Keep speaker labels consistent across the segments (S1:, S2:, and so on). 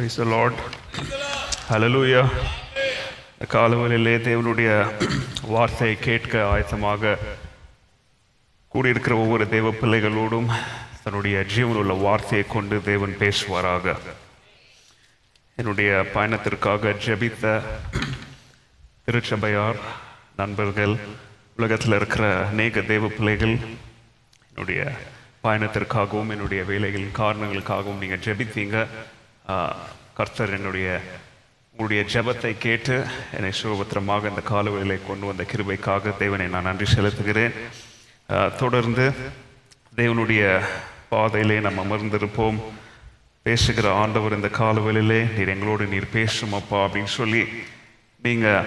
S1: Praise the lord hallelujah காலவெளியிலே தேவனுடைய வார்த்தையை கேட்க ஆயத்தமாக கூடியிருக்கிற ஒவ்வொரு தேவ பிள்ளைகளோடும் தன்னுடைய ஜீவனுள்ள வார்த்தையை கொண்டு தேவன் பேசுவாராக. என்னுடைய பயணத்திற்காக ஜெபித்த திருச்சபையார் நண்பர்கள் உலகத்தில் இருக்கிற அநேக தேவ பிள்ளைகள் என்னுடைய பயணத்திற்காகவும் என்னுடைய வேலைகளின் காரணங்களுக்காகவும் நீங்கள் ஜெபித்தீங்க. கர்த்தர் என்னுடைய உங்களுடைய ஜெபத்தை கேட்டு என்னை சுகபத்திரமாக இந்த காலவெளியை கொண்டு வந்த கிருபைக்காக தேவனை நான் நன்றி செலுத்துகிறேன். தொடர்ந்து தேவனுடைய பாதையிலே நாம் அமர்ந்திருப்போம். பேசுகிற ஆண்டவர் இந்த காலவெளியிலே நீர் எங்களோடு நீர் பேசும் அப்பா அப்படின்னு சொல்லி நீங்கள்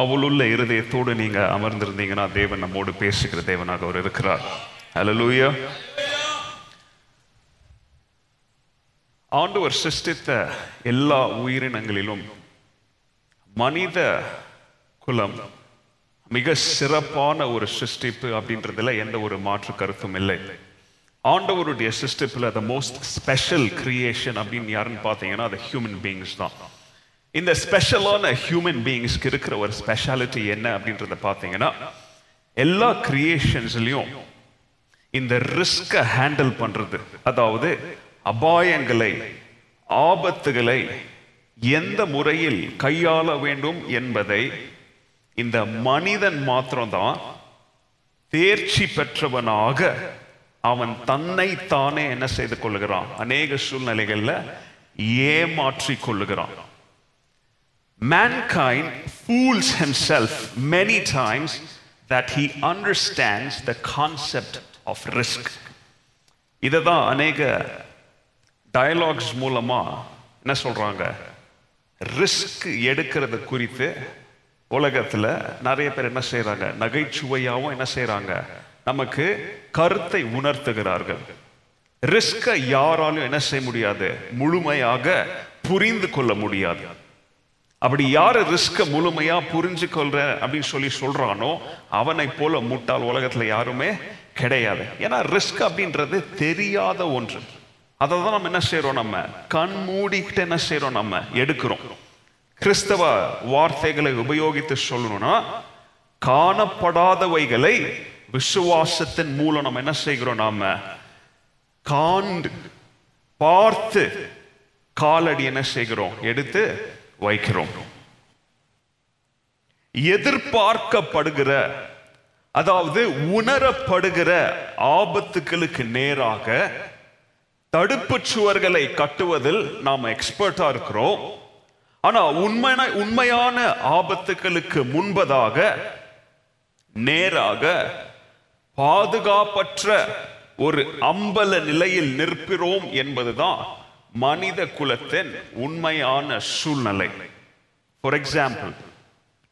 S1: அவளுள்ள இருதயத்தோடு நீங்கள் அமர்ந்திருந்தீங்கன்னா தேவன் நம்மோடு பேசுகிற தேவனாக அவர் இருக்கிறார். ஹalleluya ஆண்டவர் சிருஷ்டித்த எல்லா உயிரினங்களிலும் மனித குலம் மிக சிறப்பான ஒரு சிருஷ்டிப்பு அப்படின்றதுல எந்த ஒரு மாற்று கருத்தும் இல்லை. ஆண்டவருடைய சிருஷ்டிப்புல த மோஸ்ட் ஸ்பெஷல் கிரியேஷன் அப்படின்னு யாருன்னு பார்த்தீங்கன்னா அது ஹியூமன் பீயிங்ஸ் தான். இந்த ஸ்பெஷலான ஹியூமன் பீயிங்ஸ்க்கு இருக்கிற ஒரு ஸ்பெஷாலிட்டி என்ன அப்படின்றத பார்த்தீங்கன்னா எல்லா கிரியேஷன்ஸ்லையும் இந்த ரிஸ்கை ஹேண்டில் பண்ணுறது அதாவது அபாயங்களை ஆபத்துகளை எந்த முறையில் கையாள வேண்டும் என்பதை இந்த மனிதன் மாத்திரம்தான் தேர்ச்சி பெற்றவனாக அவன் தன்னை தானே என்ன செய்து கொள்ளுகிறான் அநேக சூழ்நிலைகள்ல ஏமாற்றி கொள்ளுகிறான். Mankind fools himself many times that he understands the concept of risk. இதை தான் அநேக டயலாக்ஸ் மூலமாக என்ன சொல்கிறாங்க ரிஸ்க் எடுக்கிறது குறித்து உலகத்தில் நிறைய பேர் என்ன செய்கிறாங்க நகைச்சுவையாகவும் என்ன செய்கிறாங்க நமக்கு கருத்தை உணர்த்துகிறார்கள். ரிஸ்கை யாராலும் என்ன செய்ய முடியாது? முழுமையாக புரிந்து கொள்ள முடியாது. அப்படி யார் ரிஸ்கை முழுமையாக புரிஞ்சு கொள்ற அப்படின்னு சொல்லி சொல்கிறானோ அவனை போல முட்டால் உலகத்தில் யாருமே கிடையாது. ஏன்னா ரிஸ்க் அப்படின்றது தெரியாத ஒன்று. அதை தான் நம்ம என்ன செய்கிறோம் நம்ம? கண் மூடிக்கிட்டு என்ன செய்கிறோம் நம்ம? எடுக்கிறோம். கிறிஸ்தவ வார்த்தைகளை உபயோகித்து சொல்லணும்னா காணப்படாதவைகளை விசுவாசத்தின் மூலம் நம்ம என்ன செய்கிறோம் நாம? காண்டு பார்த்து காலடி என்ன செய்கிறோம்? எடுத்து வைக்கிறோம். எதிர்பார்க்கப்படுகிற அதாவது உணரப்படுகிற ஆபத்துக்களுக்கு நேராக தடுப்பு சுவர்களை கட்டுவதில் நாம் எக்ஸ்பர்ட்டா இருக்கிறோம். ஆனா உண்மையான உண்மையான ஆபத்துகளுக்கு முன்பதாக நேராக பாதுகாப்பற்ற ஒரு அம்பல நிலையில் நிற்கிறோம் என்பதுதான் மனித குலத்தின் உண்மையான சூழ்நிலை. ஃபார் எக்ஸாம்பிள்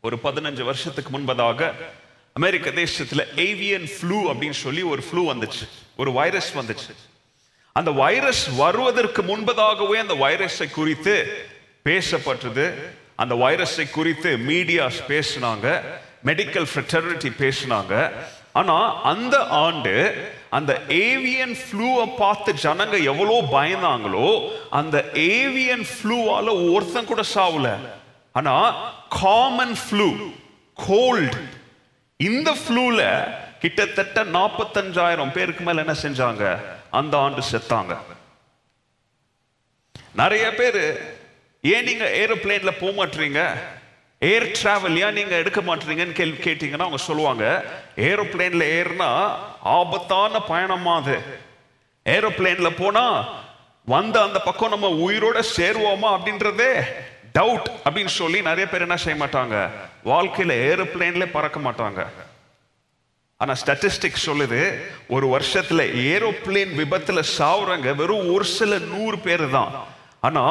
S1: ஒரு பதினஞ்சு வருஷத்துக்கு முன்பதாக அமெரிக்க தேசத்துல ஏவியன் ஃப்ளூ அப்படின்னு சொல்லி ஒரு ஃப்ளூ வந்துச்சு. ஒரு வைரஸ் வந்துச்சு. அந்த வைரஸ் வருவதற்கு முன்பதாகவே அந்த வைரஸை குறித்து பேசப்பட்டது. அந்த வைரஸை குறித்து மீடியாஸ் பேசினாங்க. மெடிக்கல் ஃபெட்டர்னிட்டி பேசினாங்க. ஆனால் அந்த ஆண்டு அந்த ஏவியன் ஃப்ளூவை பார்த்து ஜனங்க எவ்வளோ பயந்தாங்களோ அந்த ஏவியன் ஃப்ளூவால் ஒருத்தன் கூட சாவல. ஆனால் காமன் ஃப்ளூ கோல்டு இந்த ஃப்ளூவில் கிட்டத்தட்ட நாற்பத்தஞ்சாயிரம் பேருக்கு மேலே என்ன செஞ்சாங்க? அந்த ஆண்டு செத்தாங்க. நிறைய பேர் ஏன் நீங்க ஏரோப்ளேன்ல போக மாட்டீங்க? ஏர் டிராவல் ஏன் நீங்க எடுக்க மாட்டீங்கன்னு கேள்வி கேட்டீங்கன்னா அவங்க சொல்லுவாங்க ஏரோப்ளேன்ல ஏறுனா ஆபத்தான பயணமா அது. ஏரோப்ளேன்ல போனா வந்த அந்த பக்கம் நம்ம உயிரோட சேருவோமா அப்படின்றதே டவுட் அப்படின்னு சொல்லி நிறைய பேர் என்ன செய்ய மாட்டாங்க? வாழ்க்கையில ஏரோப்ளேன்ல பறக்க மாட்டாங்க. ஆனா ஸ்டாட்டிஸ்டிக் சொல்லுது ஒரு வருஷத்துல ஏரோப்ளேன் விபத்துல சாவுறங்க வெறும் ஒரு சில நூறு பேர் தான் ஆனா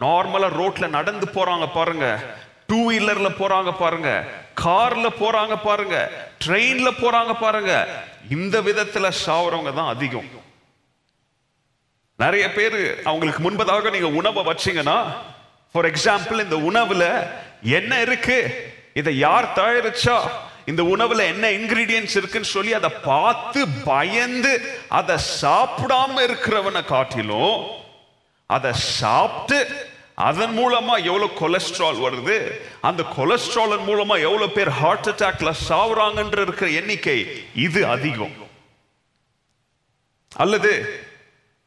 S1: நார்மலா ரோட்ல நடந்து போறாங்க பாருங்க. டூ வீலர்ல போறாங்க பாருங்க. கார்ல போறாங்க பாருங்க. ட்ரெயின்ல போறாங்க பாருங்க. இந்த விதத்துல சாவுறவங்க தான் அதிகம். நிறைய பேர் அவங்களுக்கு முன்பதாக நீங்க உணவை வச்சீங்கன்னா ஃபார் எக்ஸாம்பிள் இந்த உணவுல என்ன இருக்கு? இதை யார் தயாரிச்சா? இந்த உணவுல என்ன இன்கிரீடியன்ஸ் இருக்குன்னு சொல்லி அதை பார்த்து பயந்து அதை சாப்பிடாம இருக்கிறவனை காட்டிலும் அதை சாப்பிட்டு அதன் மூலமா எவ்வளவு கொலஸ்ட்ரால் வருது அந்த கொலஸ்ட்ரால் மூலமா எவ்வளவு பேர் ஹார்ட் அட்டாக்ல சாவுறாங்கன்ற இருக்கிற எண்ணிக்கை இது அதிகம். அல்லது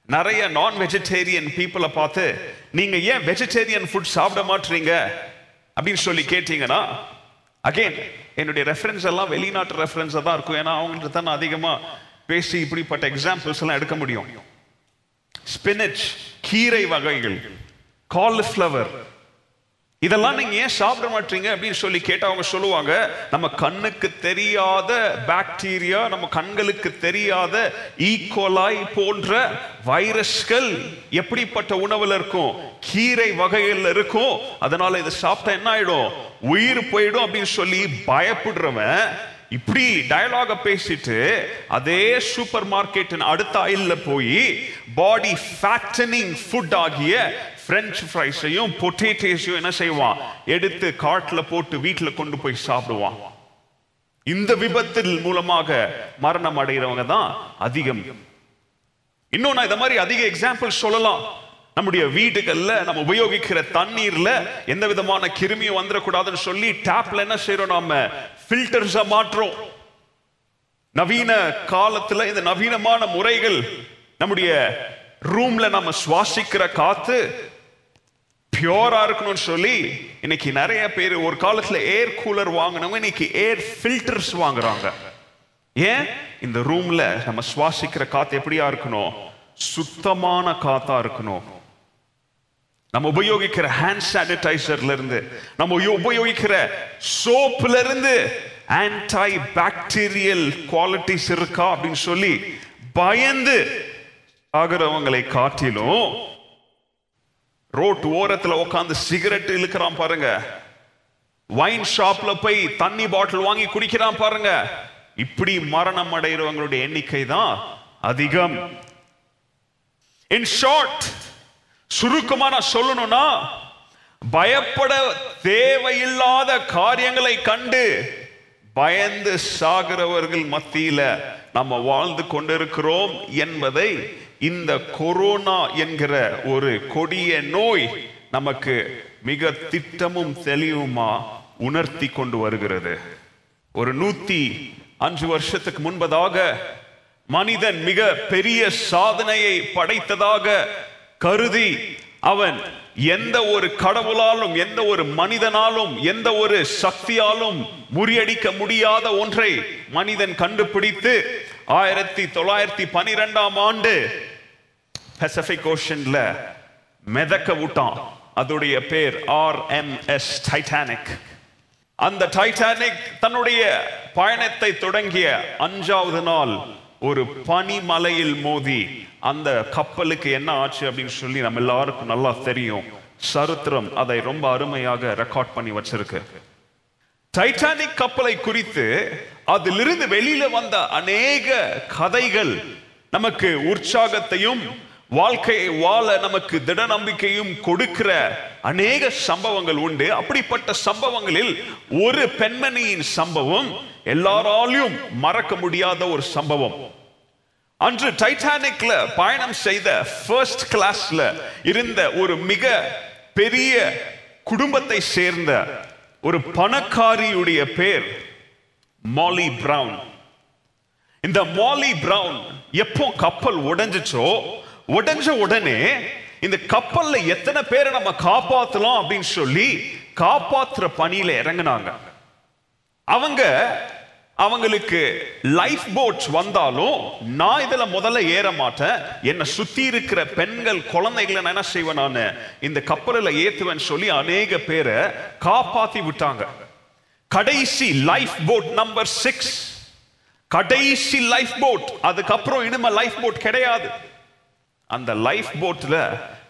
S1: நிறைய நான் வெஜிடேரியன் பீப்புளை பார்த்து நீங்க ஏன் வெஜிடேரியன் ஃபுட் சாப்பிட மாட்டீங்க அப்படின்னு சொல்லி கேட்டீங்கன்னா அகெயின் என்னுடைய ரெஃபரன்ஸ் எல்லாம் வெளிநாட்டு ரெஃபரன்ஸ் தான் இருக்கும். ஏன்னா அவங்கள்ட்ட தான் நான் பேசி இப்படிப்பட்ட எக்ஸாம்பிள்ஸ் எல்லாம் எடுக்க முடியும். ஸ்பினச் கீரை வகைகள் காலிஃப்ளவர் இதெல்லாம் நீங்க ஏன் சாப்பிட மாட்டீங்க அப்படின்னு சொல்லி கேட்டா அவங்க சொல்லுவாங்க நம்ம கண்ணுக்கு தெரியாத பாக்டீரியா நம்ம கண்களுக்கு தெரியாத e. ஈகோலாய் போன்ற வைரஸ்கள் எப்படிப்பட்ட உணவுல இருக்கும்? கீரை வகைகள்ல இருக்கும். அதனால இதை சாப்பிட்டா என்ன ஆயிடும்? உயிர் போயிடும் அப்படின்னு சொல்லி பயப்படுறவன் இப்படி டயலாக பேசிட்டு அதே சூப்பர் மார்க்கெட்டின் அடுத்த அயில்ல போய் பாடி ஃபேட்டனிங் ஃபுட் ஆகிய ஃப்ரெஞ்ச் ஃப்ரைஸையும் பொட்டேட்டோஸையும் என்ன செய்வான் எடுத்து காட்டில் போட்டு வீட்டில் கொண்டு போய் சாப்பிடுவான் இந்த விபத்தில் மூலமாக மரணம் அடைகிறவங்க தான் அதிகம். இன்னும் நான் இந்த மாதிரி அதிக எக்ஸாம்பிள் சொல்லலாம். நம்முடைய வீடுகள்ல நம்ம உபயோகிக்கிற தண்ணீர்ல எந்த விதமான கிருமியும் வந்துடக்கூடாதுன்னு சொல்லி டேப்ல என்ன செய்யறோம் நாம? ஃபில்டர்ஸை மாற்றோம் நவீன காலத்துல இந்த நவீனமான முறைகள் நம்முடைய ரூம்ல நம்ம சுவாசிக்கிற காத்து பியூரா இருக்கணும்னு சொல்லி இன்னைக்கு நிறைய பேர் ஒரு காலத்துல ஏர் கூலர் வாங்கினவங்க இன்னைக்கு ஏர் ஃபில்டர்ஸ் வாங்குறாங்க. ஏன்? இந்த ரூம்ல நம்ம சுவாசிக்கிற காத்து எப்படியா இருக்கணும்? சுத்தமான காத்தா இருக்கணும். நம்ம உபயோகிக்கிற ஹேண்ட் சானிடைசர்ல இருந்து நம்ம உபயோகிக்கிற சோப்புல இருந்து ஆன்டை பாக்டீரியல் குவாலிட்டிஸ் இருக்கா அப்படின்னு சொல்லி பயந்து ஆகிறவங்களை காட்டிலும் ரோட் ஓரத்தில் உட்காந்து சிகரெட் இழுக்கிறான் பாருங்க. வைன் ஷாப்ல போய் தண்ணி பாட்டில் வாங்கி குடிக்கிறான் பாருங்க. இப்படி மரணம் அடைகிறவங்களுடைய எண்ணிக்கை தான் அதிகம். இன் ஷார்ட் சுருக்கமா நான் சொல்லணும்னா பயப்பட தேவையில்லாத காரியங்களை கண்டு பயந்து சாகிறவர்கள் மத்தியில நம்ம வாழ்ந்து கொண்டிருக்கிறோம் என்பதை இந்த கொரோனா என்கிற ஒரு கொடிய நோய் நமக்கு மிக திட்டமும் தெளிவுமா உணர்த்தி கொண்டு வருகிறது. ஒரு நூத்தி அஞ்சு வருஷத்துக்கு முன்பதாக மனிதன் மிக பெரிய சாதனையை படைத்ததாக கருதி அவன் எந்த ஒரு கடவுளாலும் எந்த ஒரு மனிதனாலும் எந்த ஒரு சக்தியாலும் முறியடிக்க முடியாத ஒன்றை மனிதன் கண்டுபிடித்து ஆயிரத்தி தொள்ளாயிரத்தி பனிரெண்டாம் ஆண்டு பசிபிக் ஓஷன்ல மிதக்க விட்டான் அதோடைய பேர் ஆர் எம் எஸ் டைட்டானிக் அந்த டைட்டானிக் தன்னுடைய பயணத்தை தொடங்கிய அஞ்சாவது நாள் ஒரு பனிமலையில் மோதி அந்த கப்பலுக்கு என்ன ஆச்சு அப்படின்னு சொல்லி நம்ம எல்லாருக்கும் நல்லா தெரியும். சரித்திரம் அதை ரொம்ப அருமையாக ரெக்கார்ட் பண்ணி வச்சிருக்கு. டைட்டானிக் கப்பலை குறித்து அதிலிருந்து வெளியில வந்த அநேக கதைகள் நமக்கு உற்சாகத்தையும் வாழ்க்கையை வாழ நமக்கு திட நம்பிக்கையும் கொடுக்கிற அநேக சம்பவங்கள் உண்டு. அப்படிப்பட்ட சம்பவங்களில் ஒரு பெண்மணியின் சம்பவம் எல்லாராலையும் மறக்க முடியாத ஒரு சம்பவம். அன்று டைட்டானிக்ல பயணம் செய்த ஃபர்ஸ்ட் கிளாஸ்ல இருந்த ஒரு மிக பெரிய குடும்பத்தை சேர்ந்த ஒரு பணக்காரியுடைய பேர் மாலி பிரவுன். இந்த மாலி பிரவுன் எப்போ கப்பல் உடைஞ்சிச்சோ உடஞ்ச உடனே இந்த கப்பல்ல எத்தனை பேரை நம்ம காப்பாத்தலாம் அப்படின்னு சொல்லி காப்பாத்துற பணியில இறங்குனாங்க. அவங்க அவங்களுக்கு லைஃப் போட்ஸ் வந்தாலும் நான் இதுல முதல்ல ஏற மாட்டேன். என்னை சுத்தி இருக்கிற பெண்கள் குழந்தைகளை நான் என்ன செய்வேன் நான்? இந்த கப்பலில் ஏத்துவேன் சொல்லி அநேக பேரை காப்பாத்தி விட்டாங்க. கடைசி லைஃப் போட் நம்பர் சிக்ஸ் கடைசி லைஃப் போட் அதுக்கப்புறம் இனிமே லைஃப் போட் கிடையாது. அந்த லைஃப் போட்ல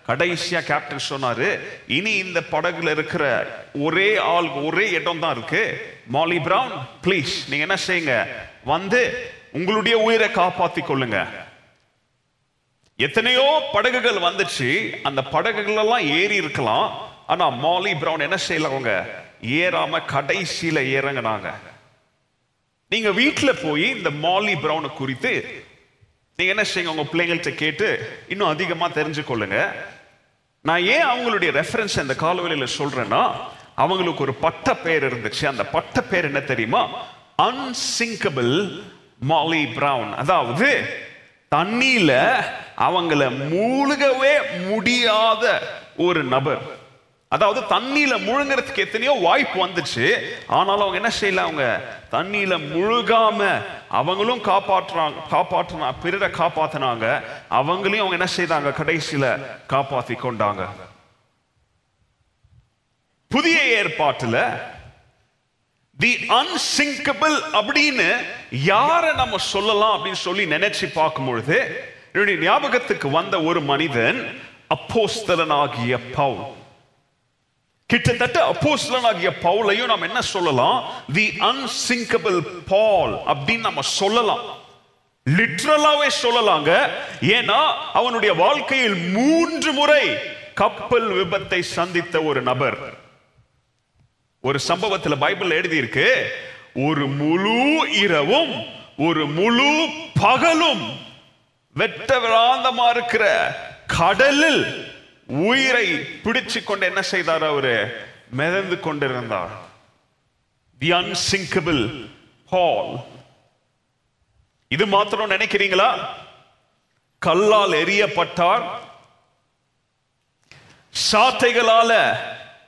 S1: கடைசியா கேப்டன் சொன்னாரு இனி இந்த படகுல இருக்கிற ஒரே ஆள் ஒரே இடம் தான் இருக்கு. மாலி பிரவுன் ப்ளீஸ் நீங்க என்ன செய்யுங்க? வந்து உங்களுடைய உயிரை காப்பாத்தி கொள்ளுங்க. எத்தனையோ படகுகள் வந்துச்சு. அந்த படகுகள் எல்லாம் ஏறி இருக்கலாம். ஆனா மாலி பிரவுன் என்ன செய்யல அவங்க? ஏறாம கடைசியில இறங்குனாங்க. நீங்க வீட்டுல போய் இந்த மாலி பிரவுனை குறித்து நீங்க என்ன செய்யுங்க? உங்க பிள்ளைங்கள்ட்ட கேட்டு இன்னும் அதிகமா தெரிஞ்சு கொள்ளுங்க நான் ஏன் அவங்களுடைய ரெஃபரன்ஸ் இந்த காலவெளியில சொல்றேன்னா அவங்களுக்கு ஒரு பட்ட பேர் இருந்துச்சு. அந்த பட்ட பேர் என்ன தெரியுமா? அன்சிங்கபிள் மாலி பிரவுன் அதாவது தண்ணியில அவங்கள மூழ்கவே முடியாத ஒரு நபர். அதாவது தண்ணியில முழுங்குறதுக்கு எத்தனையோ வாய்ப்பு வந்துச்சு. ஆனாலும் அவங்க என்ன செய்யல? அவங்க தண்ணியில முழுகாம அவங்களும் காப்பாற்றுறாங்க காப்பாற்றுனா பிறரை காப்பாத்தினாங்க. அவங்களையும் அவங்க என்ன செய்தாங்க? கடைசியில காப்பாத்தி கொண்டாங்க. புதிய ஏற்பாட்டுல தி அன்சிங்கபிள் அப்படின்னு யாரை நம்ம சொல்லலாம் அப்படின்னு சொல்லி நினைச்சு பார்க்கும் பொழுது என்னுடைய ஞாபகத்துக்கு வந்த ஒரு மனிதன் அப்போஸ்தலனாகிய பவுல். கிட்டத்தட்ட அப்போஸ்லனாகிய பவுலையும் நாம் என்ன சொல்லலாம்? தி அன்சிங்கபிள் பால் அப்படின்னு நம்ம சொல்லலாம். லிட்ரலாவே சொல்லலாங்க. ஏன்னா அவனுடைய வாழ்க்கையில் மூன்று முறை கப்பல் விபத்தை சந்தித்த ஒரு நபர். ஒரு சம்பவத்துல பைபிள் எழுதியிருக்கு ஒரு முழு இரவும் ஒரு முழு பகலும் வெட்ட விழாந்தமா இருக்கிற கடலில் உயிரை பிடிச்சு கொண்டு என்ன செய்தார் அவரு? மிதந்து கொண்டிருந்தார். தி அன்சிங்கபிள் பால் இது மாத்திரம் நினைக்கிறீங்களா? கல்லால் எரியப்பட்டார் சாத்தைகளால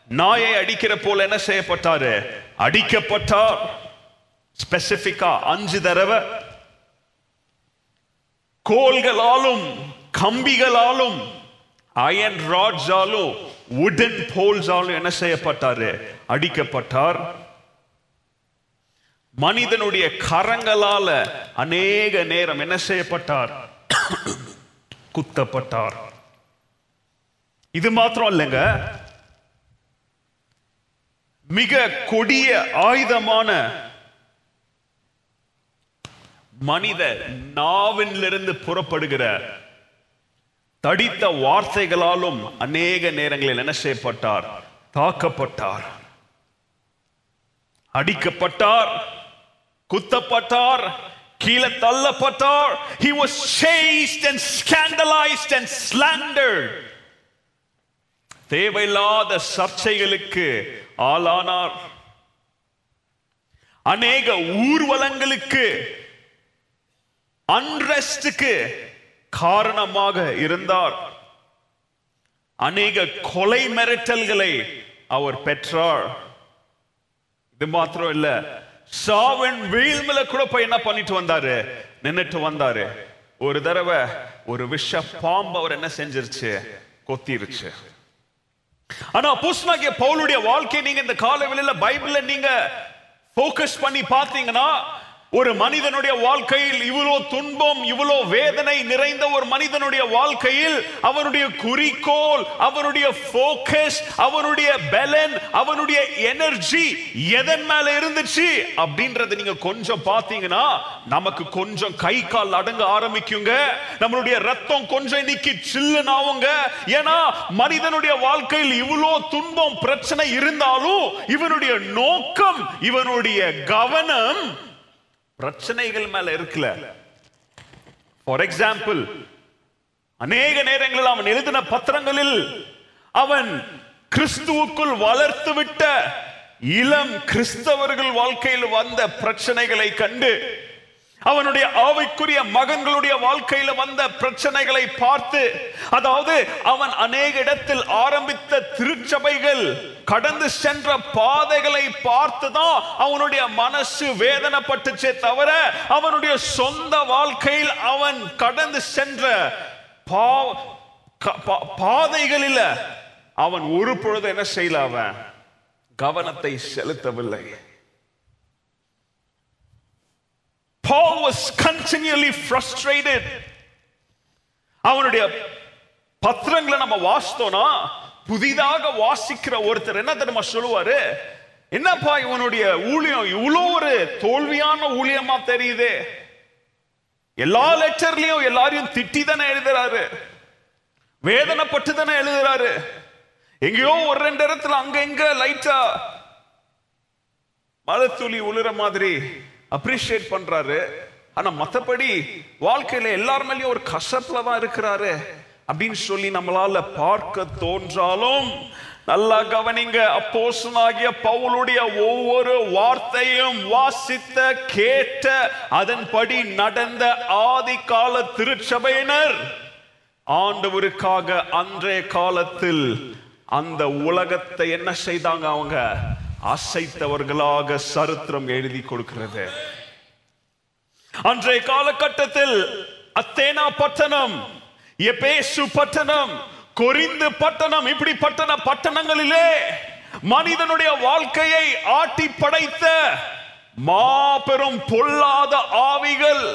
S1: நாயை அடிக்கிற போல என்ன செய்யப்பட்டாரு? அடிக்கப்பட்டார். ஸ்பெசிபிக்கா அஞ்சு தடவை. கோல்களாலும் கம்பிகளாலும் அயன் ராட்ஸாலும் உடன் போல்ஸாலும் என்ன செய்யப்பட்டாரு? அடிக்கப்பட்டார். மனிதனுடைய கரங்களால அநேக நேரம் என்ன செய்யப்பட்டார்? குத்தப்பட்டார். இது மாத்திரம் இல்லைங்க மிக கொடிய ஆயுதமான மனித நாவிலிருந்து புறப்படுகிற தடித்த வார்த்தைகளாலும் அநேக நேரங்களில் என்ன செய்யப்பட்டார்? தாக்கப்பட்டார். அடிக்கப்பட்டார். குத்தப்பட்டார். கீழே தள்ளப்பட்டார். He was chased and scandalized and slandered. தேவையில்லாத சர்ச்சைகளுக்கு ஆளானார். அநேக ஊர்வலங்களுக்கு அன்ரெஸ்டுக்கு காரணமாக இருந்தார். அநேக கொலை மிரட்டல்களை அவர் பெற்றார். இது மாத்திரம் இல்ல சாவன் வீழ்மல கூட போய் என்ன பண்ணிட்டு வந்தாரு? நின்னுட்டு வந்தாரு. ஒரு தடவை ஒரு விஷ பாம்பு அவர் என்ன செஞ்சிருச்சு? கொத்திருச்சு. ஆனா அப்போஸ்தலனாகிய பவுலுடைய வாழ்க்கை நீங்க இந்த காலவெளியில பைபிள்ல நீங்க போக்கஸ் பண்ணி பார்த்தீங்கன்னா ஒரு மனிதனுடைய வாழ்க்கையில் இவ்வளோ துன்பம் இவ்வளோ வேதனை நிறைந்த ஒரு மனிதனுடைய வாழ்க்கையில் அவனுடைய குறிக்கோள் அவனுடைய ஃபோக்கஸ் அவனுடைய பலன் அவனுடைய எனர்ஜி எதன் மேல இருந்துச்சு அப்படின்றத நீங்க கொஞ்சம் பார்த்தீங்கன்னா நமக்கு கொஞ்சம் கை கால் அடங்க ஆரம்பிக்குங்க. நம்மளுடைய ரத்தம் கொஞ்சம் இன்னைக்கு சில்லுனாவுங்க ஏன்னா மனிதனுடைய வாழ்க்கையில் இவ்வளோ துன்பம் பிரச்சனை இருந்தாலும் இவனுடைய நோக்கம் இவனுடைய கவனம் பிரச்சனைகள் மேல இருக்குல்ல. ஃபார் எக்ஸாம்பிள் அநேக நேரங்களில் அவன் எழுதின பத்திரங்களில் அவன் கிறிஸ்துவுக்குள் வளர்த்து விட்ட இளம் கிறிஸ்தவர்கள் வாழ்க்கையில் வந்த பிரச்சனைகளை கண்டு அவனுடைய ஆவைக்குரிய மகன்களுடைய வாழ்க்கையில வந்த பிரச்சனைகளை பார்த்து அதாவது அவன் அநேக இடத்தில் ஆரம்பித்த திருச்சபைகள் கடந்து சென்ற பாதைகளை பார்த்துதான் அவனுடைய மனசு வேதனைப்பட்டுச்சே தவிர அவனுடைய சொந்த வாழ்க்கையில் அவன் கடந்து சென்ற பா- அவன் ஒரு பொழுது என்ன செய்யல அவன்? கவனத்தை செலுத்தவில்லை. Paul was continually frustrated. அவனுடைய பத்திரங்களை நம்ம வாசித்தோம்னா புதிதாக வாசிக்கிற ஒருத்தர் என்ன தெரியுமா சொல்லுவாரு? என்னப்பா இவனுடைய ஊழியம் இவ்வளோ ஒரு தோல்வியான ஊழியமா தெரியுதே. எல்லா லெக்சர்லயும் எல்லாரையும் திட்டி தானே எழுதுறாரு. வேதனைப்பட்டு தானே எழுதுறாரு. எங்கேயோ ஒரு ரெண்டு இடத்துல அங்க எங்க லைட்டா மழைத்துளி உளுற மாதிரி அப்ரிஷியேட் பண்றாரு. ஆனா மத்தபடி வாழ்க்கையில எல்லார் மேலேயும் ஒரு கசப்புல தான் இருக்கிறாரு. அப்படின்னு சொல்லி நம்மளால பார்க்க தோன்றாலும் நல்லா கவனிங்க. அப்போசனாகிய பவுலுடைய ஒவ்வொரு வார்த்தையும் வாசித்த கேட்ட அதன்படி நடந்த ஆதி கால திருச்சபையினர் ஆண்டவருக்காக அன்றைய காலத்தில் அந்த உலகத்தை என்ன செய்தாங்க அவங்க? அசைத்தவர்களாக சரித்திரம் எழுதி கொடுக்கிறது. அன்றைய காலகட்டத்தில் அத்தேனா பட்டணம் எபேசு பட்டணம் கொரிந்து பட்டணம் இப்படி பட்டண பட்டணங்களிலே மனிதனுடைய வாழ்க்கையை ஆட்டி படைத்த மாபெரும் பொல்லாத ஆவிகள்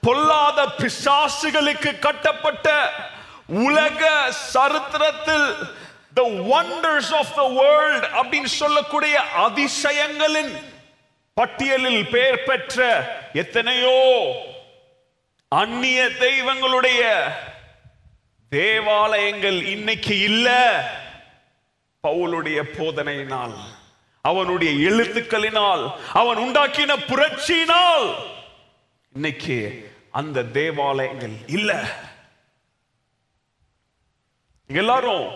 S1: பொல்லாத பிசாசுகளுக்கு கட்டப்பட்ட உலக சரித்திரத்தில் the wonders of the world அப்படின்னு சொல்லக்கூடிய அதிசயங்களின் பட்டியலில் பெயர் பெற்ற எத்தனையோ அந்நிய தெய்வங்களுடைய தேவாலயங்கள் இன்னைக்கு இல்ல. பவுலுடைய போதனையினால் அவனுடைய எழுத்துக்களினால் அவன் உண்டாக்கின புரட்சியினால் இன்னைக்கு அந்த தேவாலயங்கள் இல்ல. எல்லாரும்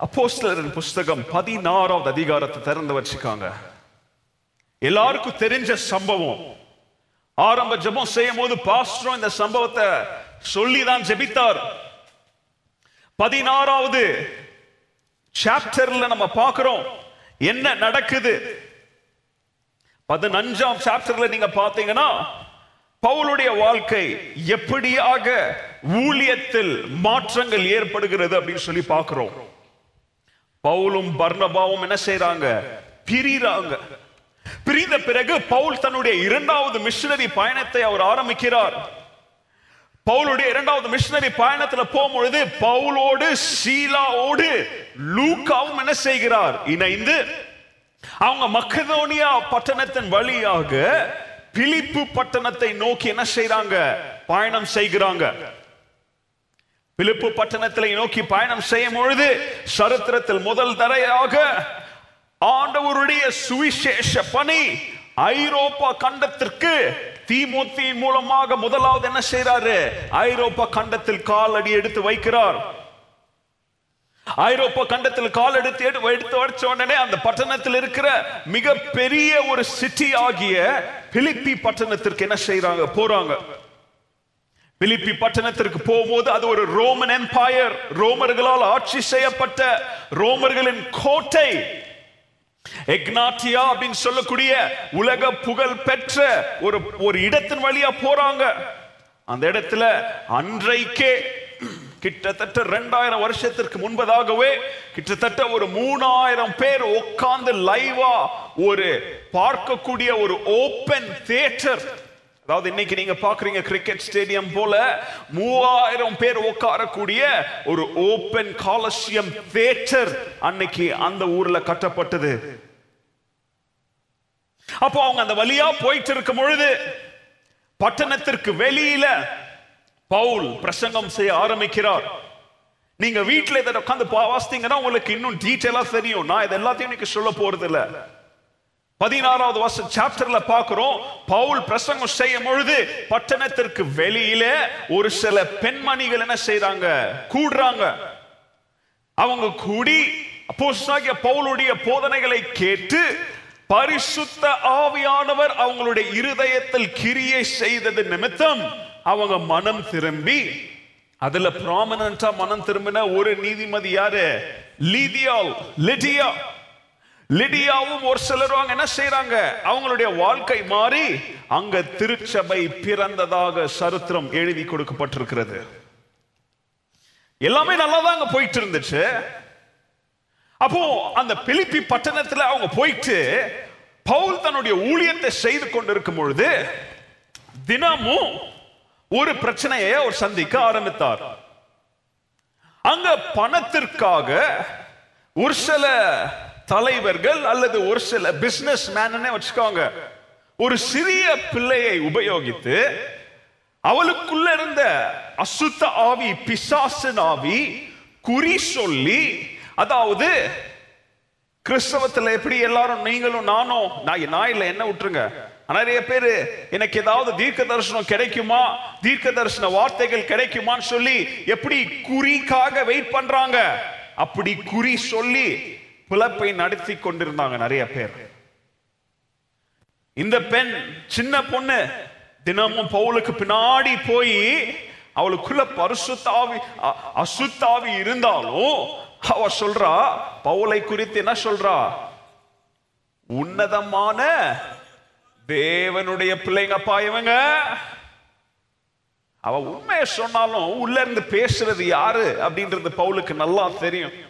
S1: அப்போஸ்தலரின் புஸ்தகம் பதினாறாவது அதிகாரத்தை திறந்து வச்சுக்காங்க எல்லாருக்கும் தெரிஞ்ச சம்பவம். ஆரம்ப ஜெபம் செய்யும் போது பாஸ்டரும் இந்த சம்பவத்தை சொல்லி தான் ஜெபித்தார். பதினாறாவது சாப்டர்ல நம்ம பார்க்கிறோம். என்ன நடக்குது? பதினஞ்சாம் சாப்டர்ல நீங்க பார்த்தீங்கன்னா பவுலுடைய வாழ்க்கை எப்படியாக ஊழியத்தில் மாற்றங்கள் ஏற்படுகிறது அப்படின்னு சொல்லி பார்க்கிறோம். பவுலும் பர்ணபாவும் என்ன செய்யறாங்க பிரிறாங்க பிரிந்த பிறகு பவுல் தன்னுடைய இரண்டாவது மிஷினரி பயணத்தை அவர் ஆரம்பிக்கிறார். பவுலுடைய இரண்டாவது மிஷினரி பயணத்துல போகும்பொழுது பவுலோடு சீலாவோடு லூக்காவும் என்ன செய்கிறார்? இணைந்து அவங்க மக்கதோனியா பட்டணத்தின் வழியாக பிலிப்பு பட்டணத்தை நோக்கி என்ன செய்யறாங்க பயணம் செய்கிறாங்க. பிலிப்பு பட்டணத்தை நோக்கி பயணம் செய்யும் பொழுது சரித்திரத்தில் முதல் தரையாக ஆண்டவருடைய சுவிசேஷ பணி ஐரோப்பா கண்டத்திற்கு தீமூத்தியின் மூலமாக முதலாவது என்ன செய்யறாரு ஐரோப்பா கண்டத்தில் காலடி எடுத்து வைக்கிறார். ஐரோப்பா கண்டத்தில் கால் எடுத்து எடு- எடுத்து வச்ச உடனே அந்த பட்டணத்தில் இருக்கிற மிக பெரிய ஒரு சிட்டி ஆகிய பிலிப்பி பட்டணத்திற்கு என்ன செய்யறாங்க போறாங்க. பிலிப்பி பட்டணத்திற்கு போகும்போது அது ஒரு ரோமன் எம்பையர் ரோமர்களால் ஆட்சி செய்யப்பட்ட ரோமர்களின் கோட்டை. எக்னாட்டியா அப்படின்னு சொல்லக்கூடிய உலக புகழ் பெற்ற ஒரு ஒரு இடத்தின் வழியா போறாங்க. அந்த இடத்துல அன்றைக்கே கிட்டத்தட்ட ரெண்டாயிரம் வருஷத்திற்கு முன்பதாகவே கிட்டத்தட்ட ஒரு மூணாயிரம் பேர் உட்கார்ந்து லைவா ஒரு பார்க்கக்கூடிய ஒரு ஓபன் தியேட்டர் அதாவது இன்னைக்கு நீங்க பாக்குறீங்க கிரிக்கெட் ஸ்டேடியம் போல மூவாயிரம் பேர் உட்காரக்கூடிய ஒரு ஓபன் காலசியம் தேட்டர் அன்னைக்கு அந்த ஊர்ல கட்டப்பட்டது. அப்போ அவங்க அந்த வழியா போயிட்டு இருக்கும் பொழுது பட்டணத்திற்கு வெளியில பவுல் பிரசங்கம் செய்ய ஆரம்பிக்கிறார். நீங்க வீட்டுல இதை உட்காந்து வாசித்தீங்கன்னா உங்களுக்கு இன்னும் டீட்டெயிலா தெரியும். நான் இது எல்லாத்தையும் இன்னைக்கு சொல்ல போறது இல்லை பதினாறாவது வருஷம் சாப்டர்ல பாக்குறோம் பவுல் பிரசங்கம் செய்யும் பொழுது பட்டணத்திற்கு வெளியில ஒரு சில பெண்மணிகள் என்ன செய்யறாங்க கூடுறாங்க. அவங்க கூடி அப்போஸ்தலனாகிய பவுலுடைய போதனைகளை கேட்டு பரிசுத்த ஆவியானவர் அவங்களுடைய இருதயத்தில் கிரியை செய்தது நிமித்தம் அவங்க மனம் திரும்பி அதுல ப்ராமினா மனம் திரும்பின ஒரு நீதிமதி யாரு? லீதியால் லிடியா லிடியாவும் ஒரு சிலரும் என்ன செய்யறாங்க அவங்களுடைய வாழ்க்கை மாறி அங்க திருச்சபை பிறந்ததாக சரித்திரம் எழுதி கொடுக்கப்பட்டிருக்கிறது. எல்லாமே நல்லா தான் அங்க போயிட்டு இருந்துச்சு. அப்போ அந்த பிலிப்பி பட்டணத்துல அவங்க போயிட்டு பவுல் தன்னுடைய ஊழியத்தை செய்து கொண்டிருக்கும் பொழுது தினமும் ஒரு பிரச்சனையை அவர் சந்திக்க ஆரம்பித்தார். அங்க பணத்திற்காக ஒரு சில தலைவர்கள் அல்லது ஒரு சில பிசினஸ் மேனே வச்சுக்கோங்க. ஒரு சிறிய பிள்ளையை உபயோகித்து அவளுக்குள்ள இருந்த அசுத்த ஆவி பிசாசின் ஆவி குறி சொல்லி அதாவது கிறிஸ்தவத்துல எப்படி எல்லாரும் நீங்களும் நானும் நான் நான் இல்லை என்ன விட்டுருங்க. நிறைய பேரு எனக்கு ஏதாவது தீர்க்க தரிசனம் கிடைக்குமா? தீர்க்க தரிசன வார்த்தைகள் கிடைக்குமான்னு சொல்லி எப்படி குறிக்காக வெயிட் பண்றாங்க? அப்படி குறி சொல்லி பிழப்பை நடத்தி கொண்டிருந்தாங்க நிறைய பேர். இந்த பெண் சின்ன பொண்ணு தினமும் பவுலுக்கு பின்னாடி போய் அவளுக்குள்ள பரிசுத்தாவி அ- அசுத்தாவி இருந்தாலும் அவ சொல்றா பவுலை குறித்து என்ன சொல்றா? உன்னதமான தேவனுடைய பிள்ளைங்கப்பா இவங்க. அவ உண்மையை சொன்னாலும் உள்ள இருந்து பேசுறது யாரு? அப்படின்றது பவுலுக்கு நல்லா தெரியும்.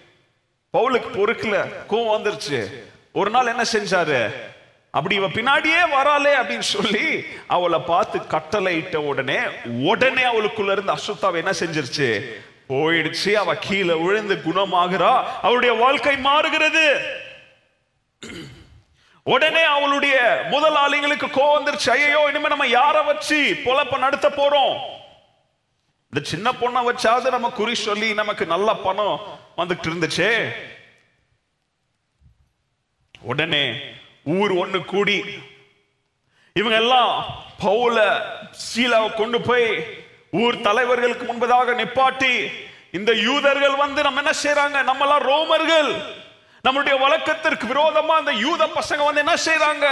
S1: பவுலுக்கு பொறுக்கல கோவம் வந்துருச்சு. ஒரு நாள் என்ன செஞ்சாரு? அப்படி இவ பின்னாடியே வராளே அப்படின்னு சொல்லி அவளை பார்த்து கட்டளை இட்ட உடனே உடனே அவளுக்குள்ள இருந்து அசுத்தாவை என்ன செஞ்சிருச்சு? போயிடுச்சு. அவ கீழே விழுந்து குணமாகிறா. அவளுடைய வாழ்க்கை மாறுகிறது. உடனே அவளுடைய முதலாளிகளுக்கு கோவம் வந்துருச்சு. ஐயோ இனிமே நம்ம யாரை வச்சு பொழப்ப நடத்த போறோம்? இந்த சின்ன பொண்ணை வச்சாவது நம்ம குறி சொல்லி நமக்கு நல்ல பணம் வந்துட்டு இருந்துச்சே. உடனே ஊர் ஒண்ணு கூடி இவங்க எல்லாம் பவுல சீலாவை கொண்டு போய் ஊர் தலைவர்களுக்கு முன்பதாக நிப்பாட்டி இந்த யூதர்கள் வந்து நம்ம என்ன செய்யறாங்க நம்ம எல்லாம் ரோமர்கள். நம்மளுடைய வழக்கத்திற்கு விரோதமா அந்த யூத பசங்க வந்து என்ன செய்யறாங்க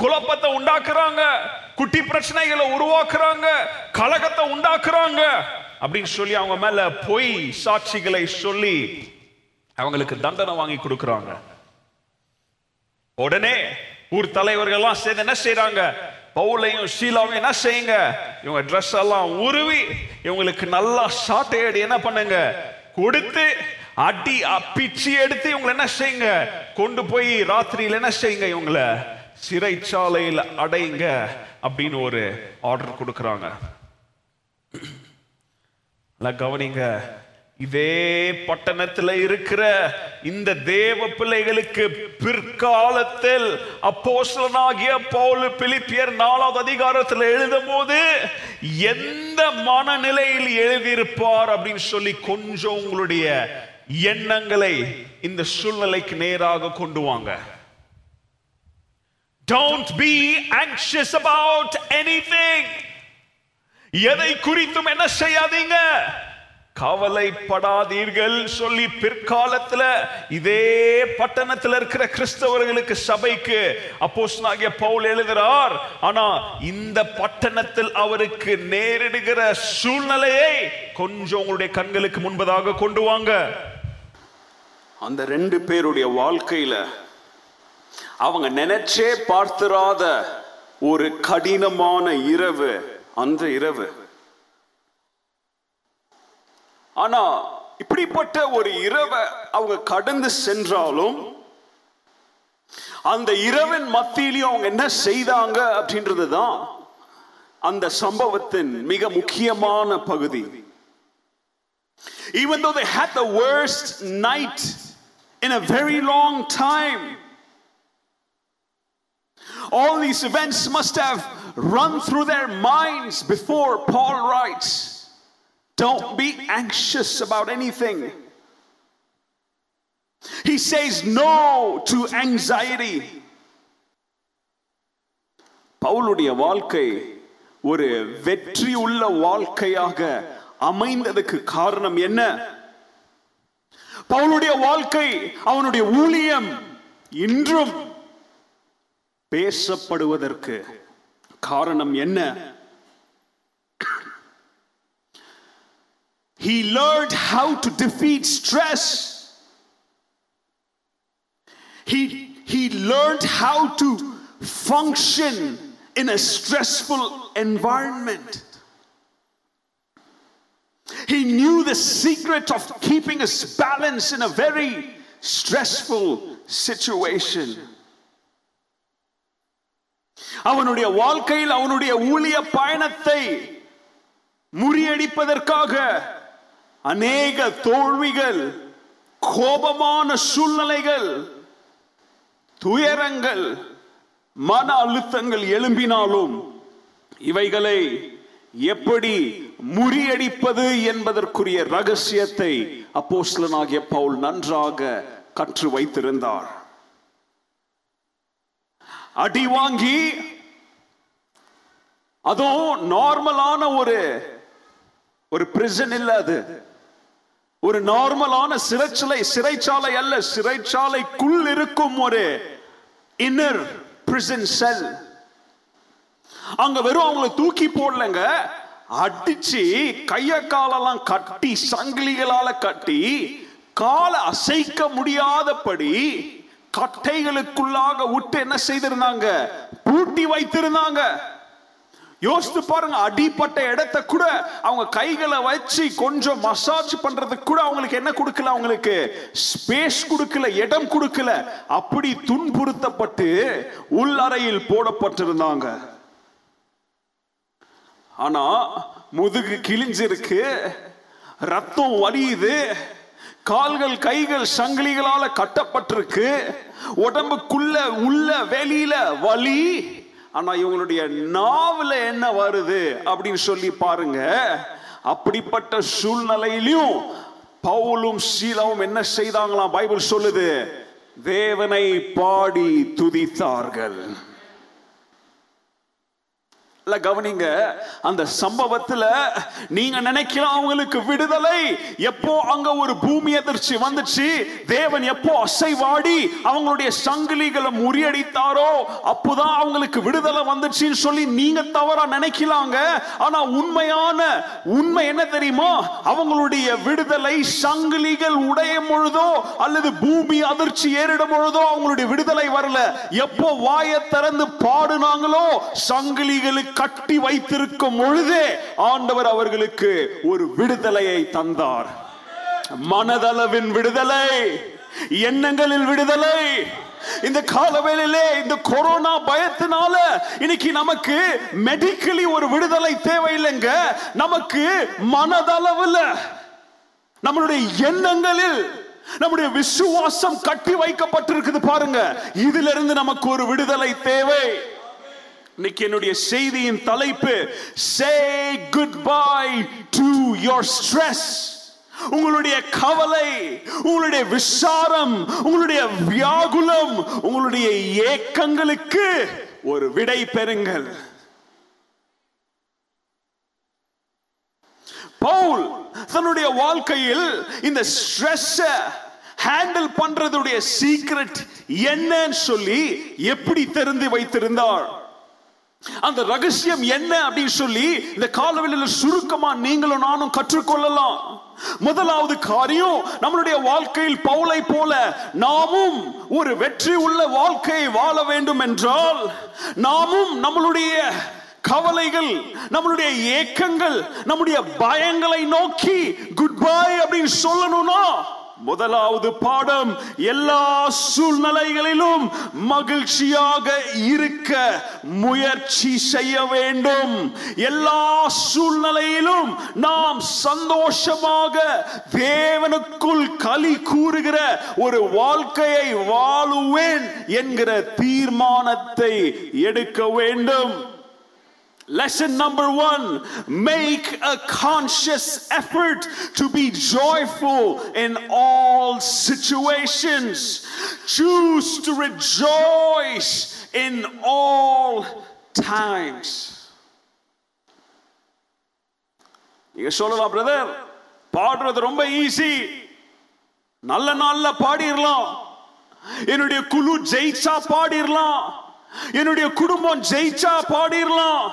S1: குழப்பத்தை உண்டாக்குறாங்க குட்டி பிரச்சனைகளை உருவாக்குறாங்க கலகத்தை உண்டாக்குறாங்க. அப்படின்னு சொல்லி அவங்க மேல பொய் சாட்சிகளை சொல்லி அவங்களுக்கு தண்டனை வாங்கி கொடுக்கறாங்க. உடனே ஊர் தலைவர்கள் எல்லாம் சேர்ந்து என்ன செய்யறாங்க பவுலையும் ஷீலாவையும் என்ன செய்யுங்க? இவங்க ட்ரெஸ் எல்லாம் உருவி இவங்களுக்கு நல்லா சாட்டை அடி என்ன பண்ணுங்க? கொடுத்து அடி பிச்சு எடுத்து இவங்களை என்ன செய்யுங்க? கொண்டு போய் ராத்திரியில என்ன செய்யுங்க? இவங்கள சிறைச்சாலையில் அடைங்க அப்படின்னு ஒரு ஆர்டர் கொடுக்குறாங்க. நல்லா கவனிங்க. இதே பட்டணத்துல இருக்கிற இந்த தேவ பிள்ளைகளுக்கு பிற்காலத்தில் அப்போஸ்தலனாகிய பவுல் பிலிப்பியர் நாலாவது அதிகாரத்தில் எழுதும் போது எந்த மனநிலையில் எழுதியிருப்பார்? அப்படின்னு சொல்லி கொஞ்சம் உங்களுடைய எண்ணங்களை இந்த சூழ்நிலைக்கு நேராக கொண்டு வாங்க. Don't be anxious about anything. எதை குறித்தும் என்ன செய்யாதீங்க. கவலைப்படாதீர்கள் சொல்லி பிற்காலத்துல இதே பட்டணத்தில் இருக்கிற கிறிஸ்தவர்களுக்கு சபைக்கு அப்போஸ்னாகிய பவுல் எழுதுகிறார் ஆனா இந்த பட்டணத்தில் அவருக்கு நேரிடுகிற சூழ்நிலையை கொஞ்சம் உங்களுடைய கண்களுக்கு முன்பதாக கொண்டு வாங்க.
S2: அந்த ரெண்டு பேருடைய வாழ்க்கையில அவங்க நினைச்சே பார்த்திராத ஒரு கடினமான இரவு அந்த இரவு ஆனா இப்படிப்பட்ட ஒரு இரவை அவங்க கடந்து சென்றாலும் அந்த இரவின் மத்தியிலையும் அவங்க என்ன செய்தாங்க அப்படின்றது தான் அந்த சம்பவத்தின் மிக முக்கியமான பகுதி even though they had the worst night in a very long time. All these events must have run through their minds before Paul writes, Don't be anxious about anything. He says no to anxiety. பவுலுடைய வாழ்க்கை ஒரு வெற்றி உள்ள வாழ்க்கையாக அமைந்ததுக்கு காரணம் என்ன பவுலுடைய வாழ்க்கை அவனுடைய ஊழியம் இன்றும் பேசப்படுவதற்கு காரணம் என்ன He learned how to defeat stress. He, he learned how to function in a stressful environment. He knew the secret of keeping his balance in a very stressful situation. அவனுடைய வாழ்க்கையில் அவனுடைய ஊழிய பயணத்தை முறியடிப்பதற்காக அநேக தோல்விகள் கோபமான சூழ்நிலைகள் துயரங்கள் மன அழுத்தங்கள் எழும்பினாலும் இவைகளை எப்படி முறியடிப்பது என்பதற்குரிய ரகசியத்தை அப்போஸ்லனாகிய பவுல் நன்றாக கற்று வைத்திருந்தார். அடி வாங்கி
S1: அதுவும் நார்மலான ஒரு ஒரு பிரிசன் இல்ல அது. ஒரு நார்மலான சிறைச்சலை சிறைச்சாலை அல்ல சிறைச்சாலைக்குள் இருக்கும் ஒரு இன்னர் பிரிசன் செல் அங்க வெறும் அவங்களை தூக்கி போடலங்க. அடிச்சு கைய காலெல்லாம் கட்டி சங்கிலிகளால கட்டி காலை அசைக்க முடியாதபடி கட்டைகளுக்குள்ளாக விட்டு என்ன செய்திருந்தாங்க? பூட்டி வைத்திருந்தாங்க. யோசித்து பாருங்க அடிப்பட்ட இடத்த கூட அவங்க கைகளை வச்சு கொஞ்சம் மசாஜ் பண்றதுக்கு கூட அவங்களுக்கு என்ன கொடுக்கல அவங்களுக்கு? ஸ்பேஸ் கொடுக்கல இடம் கொடுக்கல. அப்படி துன்புறுத்தப்பட்டு உள்ளறையில் போடப்பட்டிருந்தாங்க. ஆனா முதுகு கிழிஞ்சிருக்கு ரத்தம் வலியுது. கால்கள் கைகள் சங்கிலிகளால கட்டப்பட்டிருக்கு. உடம்புக்குள்ள உள்ள வெளியில வலி. ஆனா இவங்களுடைய நாவல என்ன வருது அப்படின்னு சொல்லி பாருங்க. அப்படிப்பட்ட சூழ்நிலையிலும் பவுலும் சீலாவும் என்ன செய்தாங்களாம்? பைபிள் சொல்லுது தேவனை பாடி துதித்தார்கள். கவனிங்க. அந்த சம்பவத்துல நீங்க நினைக்கலாம் அவங்களுக்கு விடுதலை. எப்போ அங்க ஒரு பூமி அதிர்ச்சி வந்துச்சு தேவன் எப்போ அசைவாடி அவங்களுடைய சங்கிலிகளை முறியடித்தாரோ அப்போதான் அவங்களுக்கு விடுதலை வந்துச்சுன்னு சொல்லி நீங்க தவறா நினைக்கலாங்க. ஆனா உண்மையான உண்மை என்ன தெரியுமா? அவங்களுடைய விடுதலை சங்கிலிகள் உடையும் பொழுதோ அல்லது பூமி அதிர்ச்சி ஏறிடும் பொழுதோ அவங்களுடைய விடுதலை வரல. எப்போ வாயை திறந்து பாடுனாங்களோ சங்கிலிகளுக்கு கட்டி வைத்திருக்கும் பொழுதே ஆண்டவர் அவர்களுக்கு ஒரு விடுதலையை தந்தார். மனதளவின் விடுதலை எண்ணங்களில் விடுதலை. இந்த காலவேளையிலே இந்த கொரோனா பயத்தினால இன்னைக்கு நமக்கு மெடிக்கலி ஒரு விடுதலை தேவையில்லைங்க. நமக்கு மனதளவில் நம்மளுடைய எண்ணங்களில் நம்முடைய விசுவாசம் கட்டி வைக்கப்பட்டிருக்குது பாருங்க. இதுல இருந்து நமக்கு ஒரு விடுதலை தேவை. இன்னைக்கு என்னுடைய செய்தியின் தலைப்பு say good bye to your stress உங்களுடைய கவலை உங்களுடைய விசாரம் உங்களுடைய வியாகுலம் உங்களுடைய ஏக்கங்களுக்கு ஒரு விடை பெறுங்கள். பவுல் தன்னுடைய வாழ்க்கையில் இந்த ஸ்ட்ரெஸ் ஹேண்டில் பண்றதுடைய சீக்ரெட் என்னன்னு சொல்லி எப்படி தெரிந்து வைத்திருந்தார்? அந்த ரகசியம் என்ன அப்படின்னு சொல்லி இந்த காலவெளியில் சுருக்கமா நீங்களும் நானும் கற்றுக்கொள்ளலாம். முதலாவது காரியம் நம்மளுடைய வாழ்க்கையில் பவுலை போல நாமும் ஒரு வெற்றி உள்ள வாழ்க்கையை வாழ வேண்டும் என்றால் நாமும் நம்மளுடைய கவலைகள் நம்மளுடைய ஏக்கங்கள் நம்முடைய பயங்களை நோக்கி குட் பை அப்படின்னு சொல்லணும்னா முதலாவது பாடம் எல்லா சூழ்நிலைகளிலும் மகிழ்ச்சியாக இருக்க முயற்சி செய்ய வேண்டும். எல்லா சூழ்நிலையிலும் நாம் சந்தோஷமாக தேவனுக்குள் களி கூறுகிற ஒரு வாழ்க்கையை வாழுவேன் என்கிற தீர்மானத்தை எடுக்க வேண்டும். Lesson number one make a conscious effort to be joyful in all situations. Choose to rejoice in all times. நீங்க சொல்லலாம் பிரதர் பாடுறது ரொம்ப ஈஸி நல்ல நாள்ல பாடிடலாம் என்னுடைய குழு ஜெயிச்சா பாடிடலாம் என்னுடைய குடும்பம் ஜெயிச்சா பாடிடலாம்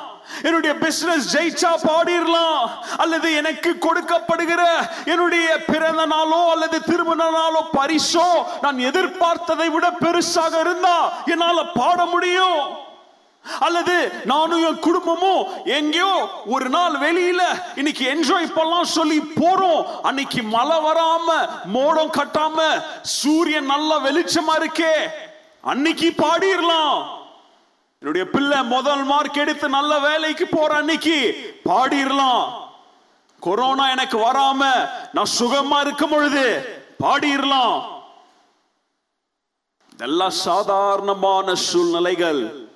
S1: என்னுடைய பிசினஸ் ஜெயிச்சா பாடிடலாம். அல்லது எனக்கு கொடுக்கப்படுகிற என்னுடைய பிறந்த நாளோ அல்லது திருமண நாளோ பரிசோ நான் எதிர்பார்த்ததை விட பெருசாக இருந்தா என்னால பாட முடியும். அல்லது நானும் என் குடும்பமும் எங்கேயோ ஒரு நாள் வெளியில இன்னைக்கு என்ஜாய் பண்ணலாம் சொல்லி போறோம். அன்னைக்கு மழை வராம மோடம் கட்டாம சூரியன் நல்ல வெளிச்சமா இருக்கே. அன்னைக்கு பாடிடலாம். என்னுடைய பிள்ளை முதல் மார்க் எடுத்து நல்ல வேலைக்கு போற அன்னைக்கு பாடிடலாம். கொரோனா எனக்கு வராம நான் சுகமா இருக்கும் பொழுது பாடிடலாம். இதெல்லாம் சாதாரணமான சூழ்நிலைகள்.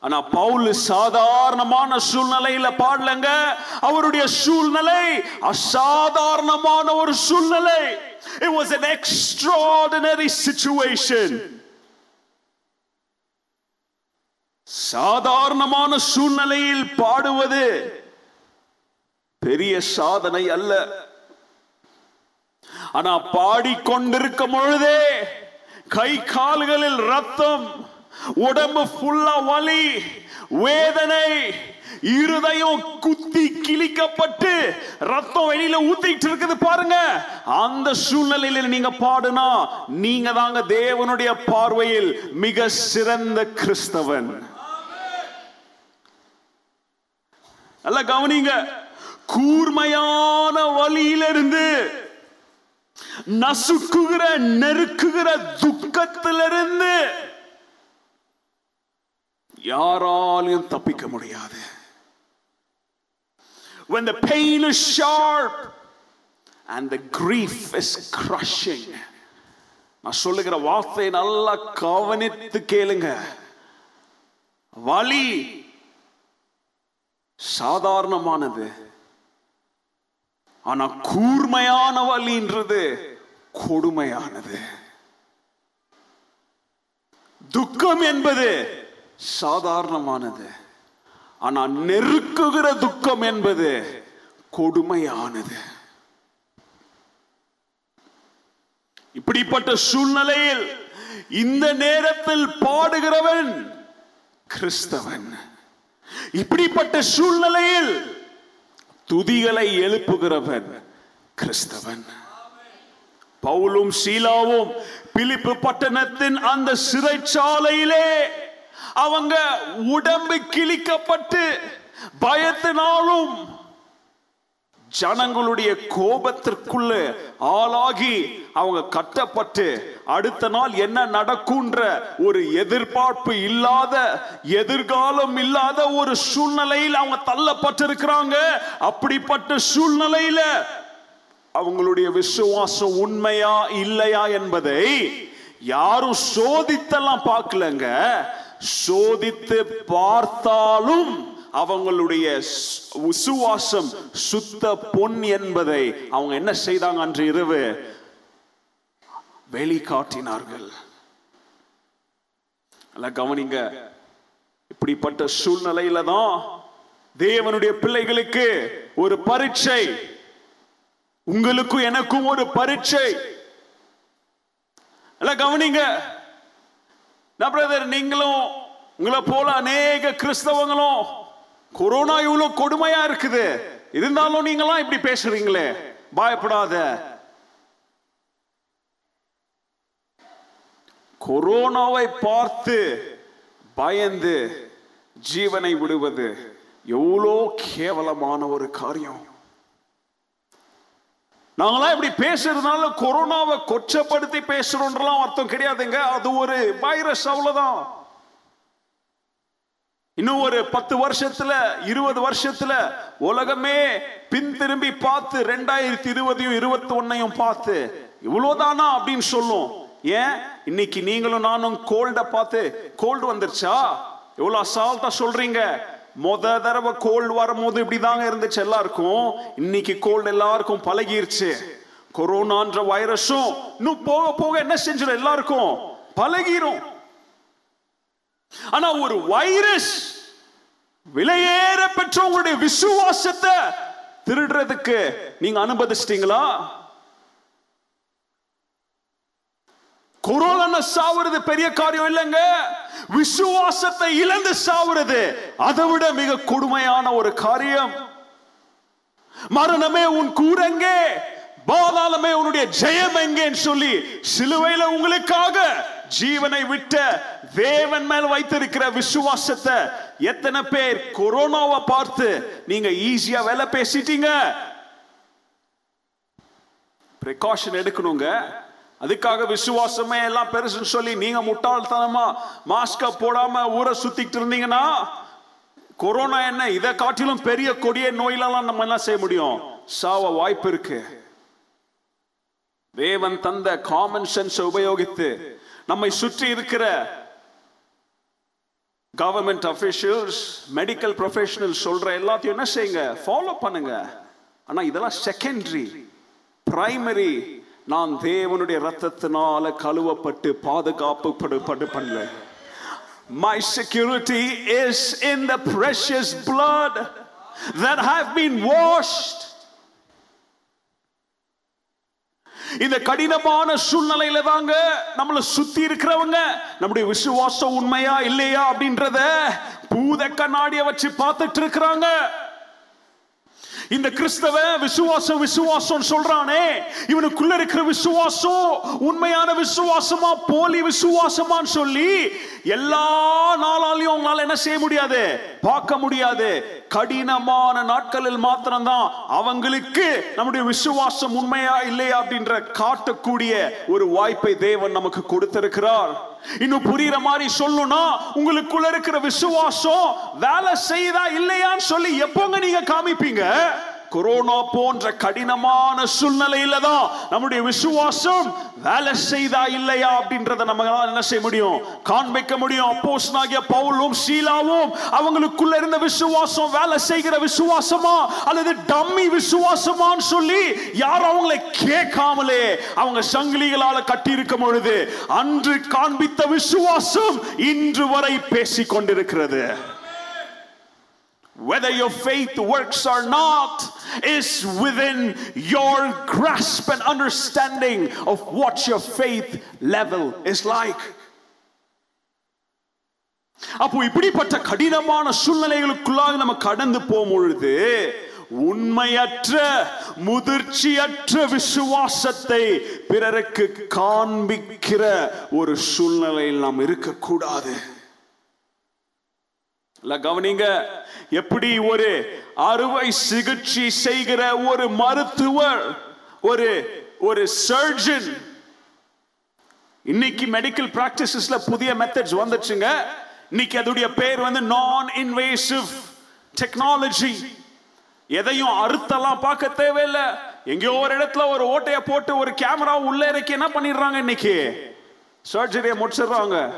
S1: ஆனா பவுல் சாதாரணமான சூழ்நிலையில பாடலங்க. அவருடைய சூழ்நிலை அசாதாரணமான ஒரு சூழ்நிலை. It was an extraordinary situation. சாதாரணமான சூழ்நிலையில் பாடுவது பெரிய சாதனை அல்ல. ஆனா பாடிக்கொண்டிருக்கும் பொழுதே கை கால்களில் ரத்தம் உடம்பு ஃபுல்லா வலி வேதனை இருதயம் குத்தி கிழிக்கப்பட்டு ரத்தம் வெளியில ஊத்திட்டு இருக்குது பாருங்க. அந்த சூழ்நிலையில நீங்க பாடுனா நீங்க தாங்க தேவனுடைய பார்வையில் மிக சிறந்த கிறிஸ்தவன். நல்லா கவனிங்க. கூர்மையான வழியிலிருந்து நசுக்குகிற நெருக்குகிற துக்கத்திலிருந்து யாராலையும் தப்பிக்க முடியாது. When the pain is sharp and the grief is crushing. நான் சொல்லுகிற வார்த்தையை நல்லா கவனித்து கேளுங்க. வலி சாதாரணமானது. ஆனா கூர்மையான வலின்றது கொடுமையானது. துக்கம் என்பது சாதாரணமானது. ஆனா நெருக்குகிற துக்கம் என்பது கொடுமையானது. இப்படிப்பட்ட சூழ்நிலையில் இந்த நேரத்தில் பாடுகிறவன் கிறிஸ்தவன். இப்படிப்பட்ட சூழ்நிலையில் துதிகளை எழுப்புகிறவன் கிறிஸ்தவன். பவுலும் சீலாவும் பிலிப்பு பட்டணத்தின் அந்த சிறைச்சாலையிலே அவங்க உடம்பு கிழிக்கப்பட்டு பயத்தினாலும் ஜனங்களுடைய கோபத்திற்குள்ள ஆளாகி அவங்க கட்டப்பட்டு அடுத்த நாள் என்ன நடக்கும்ன்ற ஒரு எதிர்பார்ப்பு இல்லாத எதிர்காலம் இல்லாத ஒரு சூழ்நிலையில் அவங்க தள்ளப்பட்டிருக்கிறாங்க. அப்படிப்பட்ட சூழ்நிலையில அவங்களுடைய விசுவாசம் உண்மையா இல்லையா என்பதை யாரும் சோதித்தெல்லாம் பார்க்கலங்க. சோதித்து பார்த்தாலும் அவங்களுடைய சுவாசம் சுத்த பொன் என்பதை அவங்க என்ன செய்தாங்க அன்று இரவு? வெளிக்காட்டினார்கள். நல்லா கவனிங்க. இப்படிப்பட்ட சூழ்நிலையில தான் தேவனுடைய பிள்ளைகளுக்கு ஒரு பரீட்சை. உங்களுக்கும் எனக்கும் ஒரு பரீட்சை. நல்லா கவனிங்க. பிரதர் நீங்களும் உங்களை போல அநேக கிறிஸ்தவங்களும் கொரோனா இவ்வளவு கொடுமையா இருக்குது. இருந்தாலும் நீங்களாம் இப்படி பேசுறீங்களே. பயப்படாத. கொரோனாவை பார்த்து பயந்து ஜீவனை விடுவது எவ்வளோ கேவலமான ஒரு காரியம். நாங்களாம் இப்படி பேசுறதுனால கொரோனாவை கொச்சப்படுத்தி பேசுறோன்றலாம் அர்த்தம் கிடையாதுங்க. அது ஒரு வைரஸ் அவ்வளோதான் இன்னும் ஒரு பத்து வருஷத்துல இருபது வருஷத்துல உலகமே பின் திரும்பி பார்த்து ரெண்டாயிரத்தி இருபதையும் இருபத்தி ஒன்னையும் பார்த்து இவ்வளவுதானா அப்படின்னு சொல்லும். ஏன்? இன்னைக்கு நீங்களும் நானும் கோல்ட பார்த்து கோல்டு வந்துருச்சா? எவ்வளவு அசால்ட்டா சொல்றீங்க. முத தடவை கோல்டு வரும்போது இப்படிதாங்க இருந்துச்சு எல்லாருக்கும். இன்னைக்கு கோல்டு எல்லாருக்கும் பழகிருச்சு. கொரோனான்ற வைரஸும் இன்னும் போக போக என்ன செஞ்சிடும் எல்லாருக்கும்? பழகிரும். ஆனா ஒரு வைரஸ் விலையேற பெற்ற உங்களுடைய விசுவாசத்தை திருடுறதுக்கு நீங்க அனுமதிச்சிட்டீங்களா? கொரோனா சாவுறது பெரிய காரியம் இல்லைங்க. விசுவாசத்தை இழந்து சாவுறது அதை விட மிக கொடுமையான ஒரு காரியம். மரணமே உன் கூரங்கே பாதாளமே உன்னுடைய ஜெயம் எங்கேன்னு சொல்லி சிலுவையில உங்களுக்காக ஜீவனை விட்ட தேவன் மேல் வைத்திருக்கிற விசுவாசத்தை எத்தனை பேர் கொரோனாவை பார்த்து நீங்க ஈஸியா வேலை பேசிட்டீங்க? பிரிகாஷன் எடுக்கணுங்க. அதுக்காக விசுவாசமே எல்லாம் பெருசுன்னு சொல்லி நீங்க முட்டாள்தனமா மாஸ்க போடாம ஊரை சுத்திட்டு இருந்தீங்கன்னா கொரோனா என்ன இதை காட்டிலும் பெரிய கொடிய நோயிலெல்லாம் நம்ம என்ன செய்ய முடியும்? சாவ வாய்ப்பு இருக்கு. தேவன் தந்த காமன் சென்ஸ் உபயோகித்து நம்மை சுற்றி இருக்கிற கவர்மெண்ட் அஃபிஷியல்ஸ் மெடிக்கல் ப்ரொஃபஷனல் சொல்ற எல்லாத்தையும் என்ன செய்யுங்க? ஃபாலோ பண்ணுங்க. ஆனா இதெல்லாம் செகண்டரி பிரைமரி நான் தேவனுடைய ரத்தத்தினால கழுவப்பட்டு பாதுகாப்பு பண்ணல. My security is in the precious blood that have been washed. இந்த கடினமான சூழ்நிலையில தாங்க நம்மள சுத்தி இருக்கிறவங்க நம்முடைய விசுவாசம் உண்மையா இல்லையா அப்படின்றத பூத கண்ணாடிய வச்சு பார்த்துட்டு இருக்கிறாங்க. இந்த கிறிஸ்தவ விசுவாசம் விசுவாசம் சொல்றானே. இவனுக்குள்ள இருக்கிற விசுவாசம் உண்மையான விசுவாசமா போலி விசுவாசமான்னு சொல்லி எல்லா நாளாலையும் அவங்களால என்ன செய்ய முடியாது? பார்க்க முடியாது. கடினமான நாட்களில் மாத்திரம்தான் அவங்களுக்கு நம்முடைய விசுவாசம் உண்மையா இல்லையா அப்படின்ற காட்டக்கூடிய ஒரு வாய்ப்பை தேவன் நமக்கு கொடுத்திருக்கிறார். இன்னும் புரியுற மாதிரி சொல்லணும்னா உங்களுக்குள்ள இருக்கிற விசுவாசம் வேலை செய்தா இல்லையான்னு சொல்லி எப்போங்க நீங்க காமிப்பீங்க? கொரோனா போன்ற கடினமான சூழ்நிலையில தான் நம்முடைய விசுவாசம் வேலை செய்தா இல்லையா அப்படின்றத நம்மளால என்ன செய்ய முடியும்? காண்பிக்க முடியும். அப்போஸ்தலனாகிய பவுலும் சீலாவும் அவங்களுக்குள்ள இருந்த விசுவாசம் வேலை செய்கிற விசுவாசமா அல்லது டம்மி விசுவாசமான்னு சொல்லி யாரும் அவங்களை கேட்காமலே அவங்க சங்கிலிகளால கட்டி இருக்கும் பொழுது அன்று காண்பித்த விசுவாசம் இன்று வரை பேசிக் கொண்டிருக்கிறது whether your faith works or not is within your grasp and understanding of what your faith level is like. அப்போ இப்படிப்பட்ட கடினமான சூழ்நிலைகளுக்குள்ளாக நம்ம கடந்து போகும்பொழுது உண்மையற்ற முதிர்ச்சியற்ற விசுவாசத்தை பிறருக்கு காண்பிக்கிற ஒரு சூழ்நிலையில் நாம் இருக்கக்கூடாது. கவனிங்க. எப்படி ஒரு அறுவை சிகிச்சை செய்கிற ஒரு மருத்துவர் ஒரு ஒரு சர்ஜன் இன்னைக்கு மெடிக்கல் பிராக்டிசஸ்ல புதிய மெத்தட்ஸ் வந்துச்சுங்க. இன்னைக்கு அதோடைய பேர் வந்து நான் இன்வேசிவ் டெக்னாலஜி எதையும் அறுத்தெல்லாம் பார்க்க தேவையில்லை. எங்கேயோ ஒரு இடத்துல ஒரு ஓட்டைய போட்டு ஒரு கேமரா உள்ள இறக்கி என்ன பண்ணிடுறாங்க இன்னைக்கு? சர்ஜரியை முடிச்சிடுறாங்க.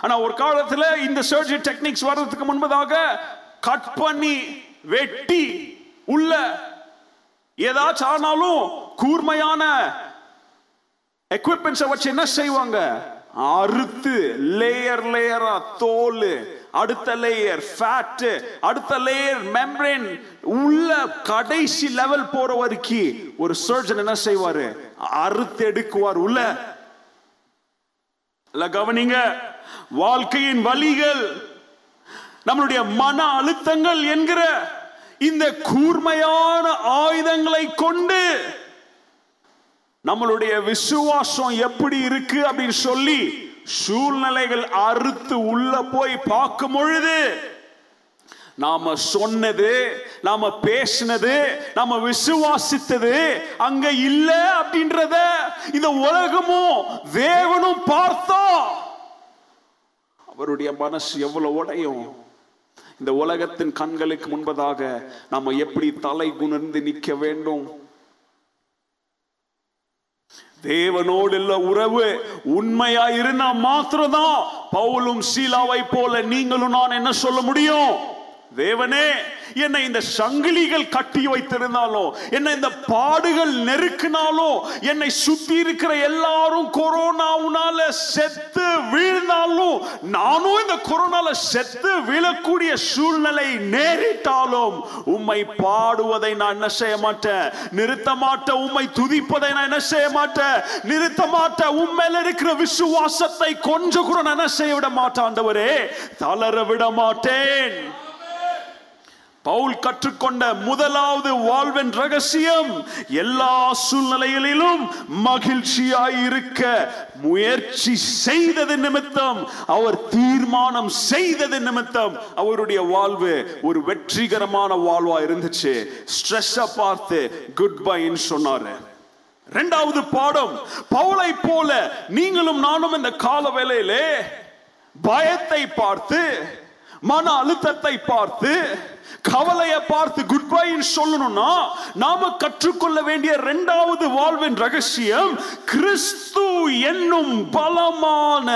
S1: ஆனா ஒரு காலத்துல இந்த சர்ஜரி டெக்னிக்ஸ் வர்றதுக்கு முன்பதாக கட் பண்ணி வெட்டி உள்ள ஏதாச்சும் ஆனாலும் கூர்மையான எக்யூப்மெண்ட்ஸை வச்சு என்ன செய்வாங்க? அறுத்து லேயர் லேயரா தோல் அடுத்த லேயர் ஃபேட் அடுத்த லேயர் மெம்பரேன் உள்ள கடைசி லெவல் போற வரைக்கும் ஒரு சர்ஜன் என்ன செய்வாரு? அறுத்து எடுக்குவார் உள்ள. இல்ல கவனிங்க. வாழ்க்கையின் வழிகள் நம்மளுடைய மன அழுத்தங்கள் என்கிற இந்த கூர்மையான ஆயுதங்களை கொண்டு நம்மளுடைய விசுவாசம் எப்படி இருக்கு அப்படின்னு சொல்லி சூழ்நிலைகள் அறுத்து உள்ள போய் பார்க்கும் பொழுது நாம சொன்னது நாம பேசினது நாம விசுவாசித்தது அங்க இல்ல அப்படின்றத இந்த உலகமும் தேவனும் பார்த்தா அவருடைய மனசு எவ்வளவு உடையும்? இந்த உலகத்தின் கண்களுக்கு முன்பதாக நாம எப்படி தலை குணர்ந்து நிற்க வேண்டும்? தேவனோடு உள்ள உறவு உண்மையா இருந்தா மாத்திரம்தான். பவுலும் சீலாவை போல நீங்களும் நான் என்ன சொல்ல முடியும்? தேவனே என்னை இந்த சங்கிலிகள் கட்டி வைத்திருந்தாலும் என்னை இந்த பாடுகள் நெருக்கினாலும் என்னை சுத்தி இருக்கிற எல்லாரும் கொரோனாவுனால செத்து வீழ்ந்தாலும் நானும் இந்த கொரோனால செத்து விழக்கூடிய சூழ்நிலை நேரிட்டாலும் உம்மை பாடுவதை நான் என்ன செய்ய மாட்டேன்? நிறுத்த மாட்டேன். உம்மை துதிப்பதை நான் என்ன செய்ய மாட்டேன்? நிறுத்த மாட்டேன். உண்மையில இருக்கிற விசுவாசத்தை கொஞ்சம் கூட நான் என்ன செய்ய விட மாட்டேன் ஆண்டவரே? தளர விட மாட்டேன். பவுல் கற்றுக்கொண்ட முதலாவது வாழ்வின் ரகசியம் எல்லா சூழ்நிலைகளிலும் மகிழ்ச்சியாய் இருக்க முயற்சி செய்தது நிமித்தம் அவர் தீர்மானம் செய்தது நிமித்தம் அவருடைய வாழ்வு ஒரு வெற்றிகரமான வாழ்வா இருந்துச்சு. ஸ்ட்ரெஸ் பார்த்து குட் பைன்னு சொன்னாரு. இரண்டாவது பாடம் பவுலை போல நீங்களும் நானும் இந்த கால வேலையிலே பயத்தை பார்த்து மன அழுத்தத்தை பார்த்து கவலையை பார்த்து குட் பைன்னு சொல்லணும்னா நாம கற்றுக்கொள்ள வேண்டிய இரண்டாவது வாழ்வின் ரகசியம் கிறிஸ்து என்னும் பலமான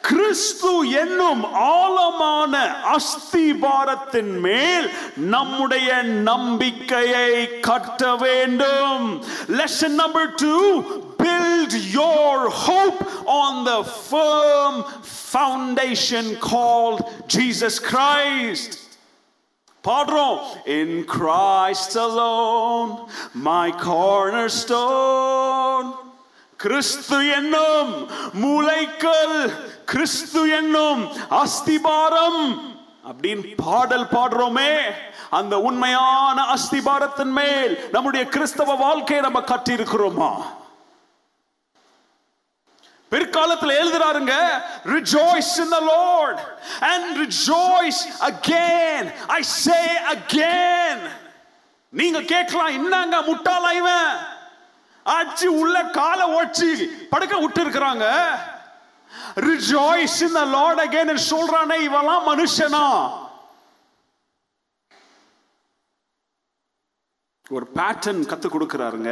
S1: கிறிஸ்து என்னும் ஆழமான அஸ்திபாரத்தின் மேல் நம்முடைய நம்பிக்கையை கட்ட வேண்டும். Lesson number two build build your hope on the firm foundation called Jesus Christ. பாடுறோம் in Christ alone my cornerstone. Christ என்னும் மூளைக்கல் கிறிஸ்து என்னும் அஸ்திபாரம் அப்படின்னு பாடல் பாடுறோமே அந்த உண்மையான அஸ்திபாரத்தின் மேல் நம்முடைய கிறிஸ்தவ வாழ்க்கையை நம்ம கட்டி இருக்கிறோமா பிற்காலத்தில் எழுதுறாருங்க rejoice in the lord and rejoice again. I say again. நீங்க கேட்கலாம் என்னங்க முட்டாளா இவன்? அடிச்சு உள்ள காலை ஒடிச்சு படுக்க விட்டு இருக்கிறாங்க rejoice in the lord again. and சொல்றானே இவெல்லாம் மனுஷனா? ஒரு பேட்டர்ன் கத்து கொடுக்கிறாருங்க.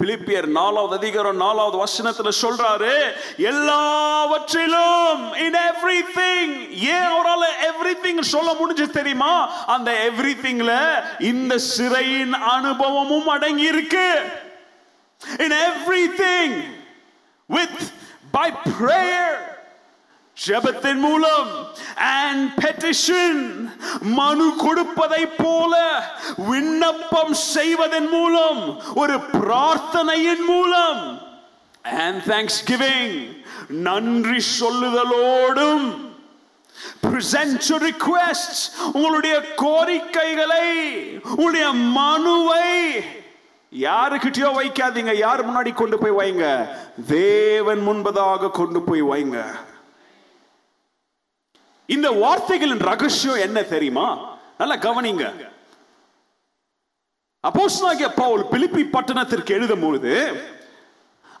S1: பிலிப்பியர் நாலாவது அதிகாரம் நாலாவது வசனத்துல சொல்றாரு எல்லாவற்றிலும் இன் எவ்ரி திங் ஏன் அவரால எவ்ரிதிங் சொல்ல முடிஞ்சு தெரியுமா? அந்த எவ்ரிதிங்ல இந்த சிறையின் அனுபவமும் அடங்கி இருக்கு everything with by prayer ஜெபத்தின் மூலம் அண்ட் பெட்டிஷன் மனு கொடுப்பதை போல விண்ணப்பம் செய்வதன் மூலம் ஒரு பிரார்த்தனையின் மூலம் ஆன் தேங்க்ஸ் கிவிங் நன்றி சொல்லுதலோடும். Present your requests உங்களுடைய கோரிக்கைகளை உங்களுடைய மனுவை யாருக்கிட்டயோ வைக்காதீங்க யார் முன்னாடி கொண்டு போய் வைங்க தேவன் முன்பதாக கொண்டு போய் வைங்க. இந்த வார்த்தைகளின் ரகசியம் என்ன தெரியுமா? நல்லா கவனிங்க. அப்போஸ்தலனாகிய பவுல் பிலிப்பி பட்டணத்திற்கு எழுதும் பொழுது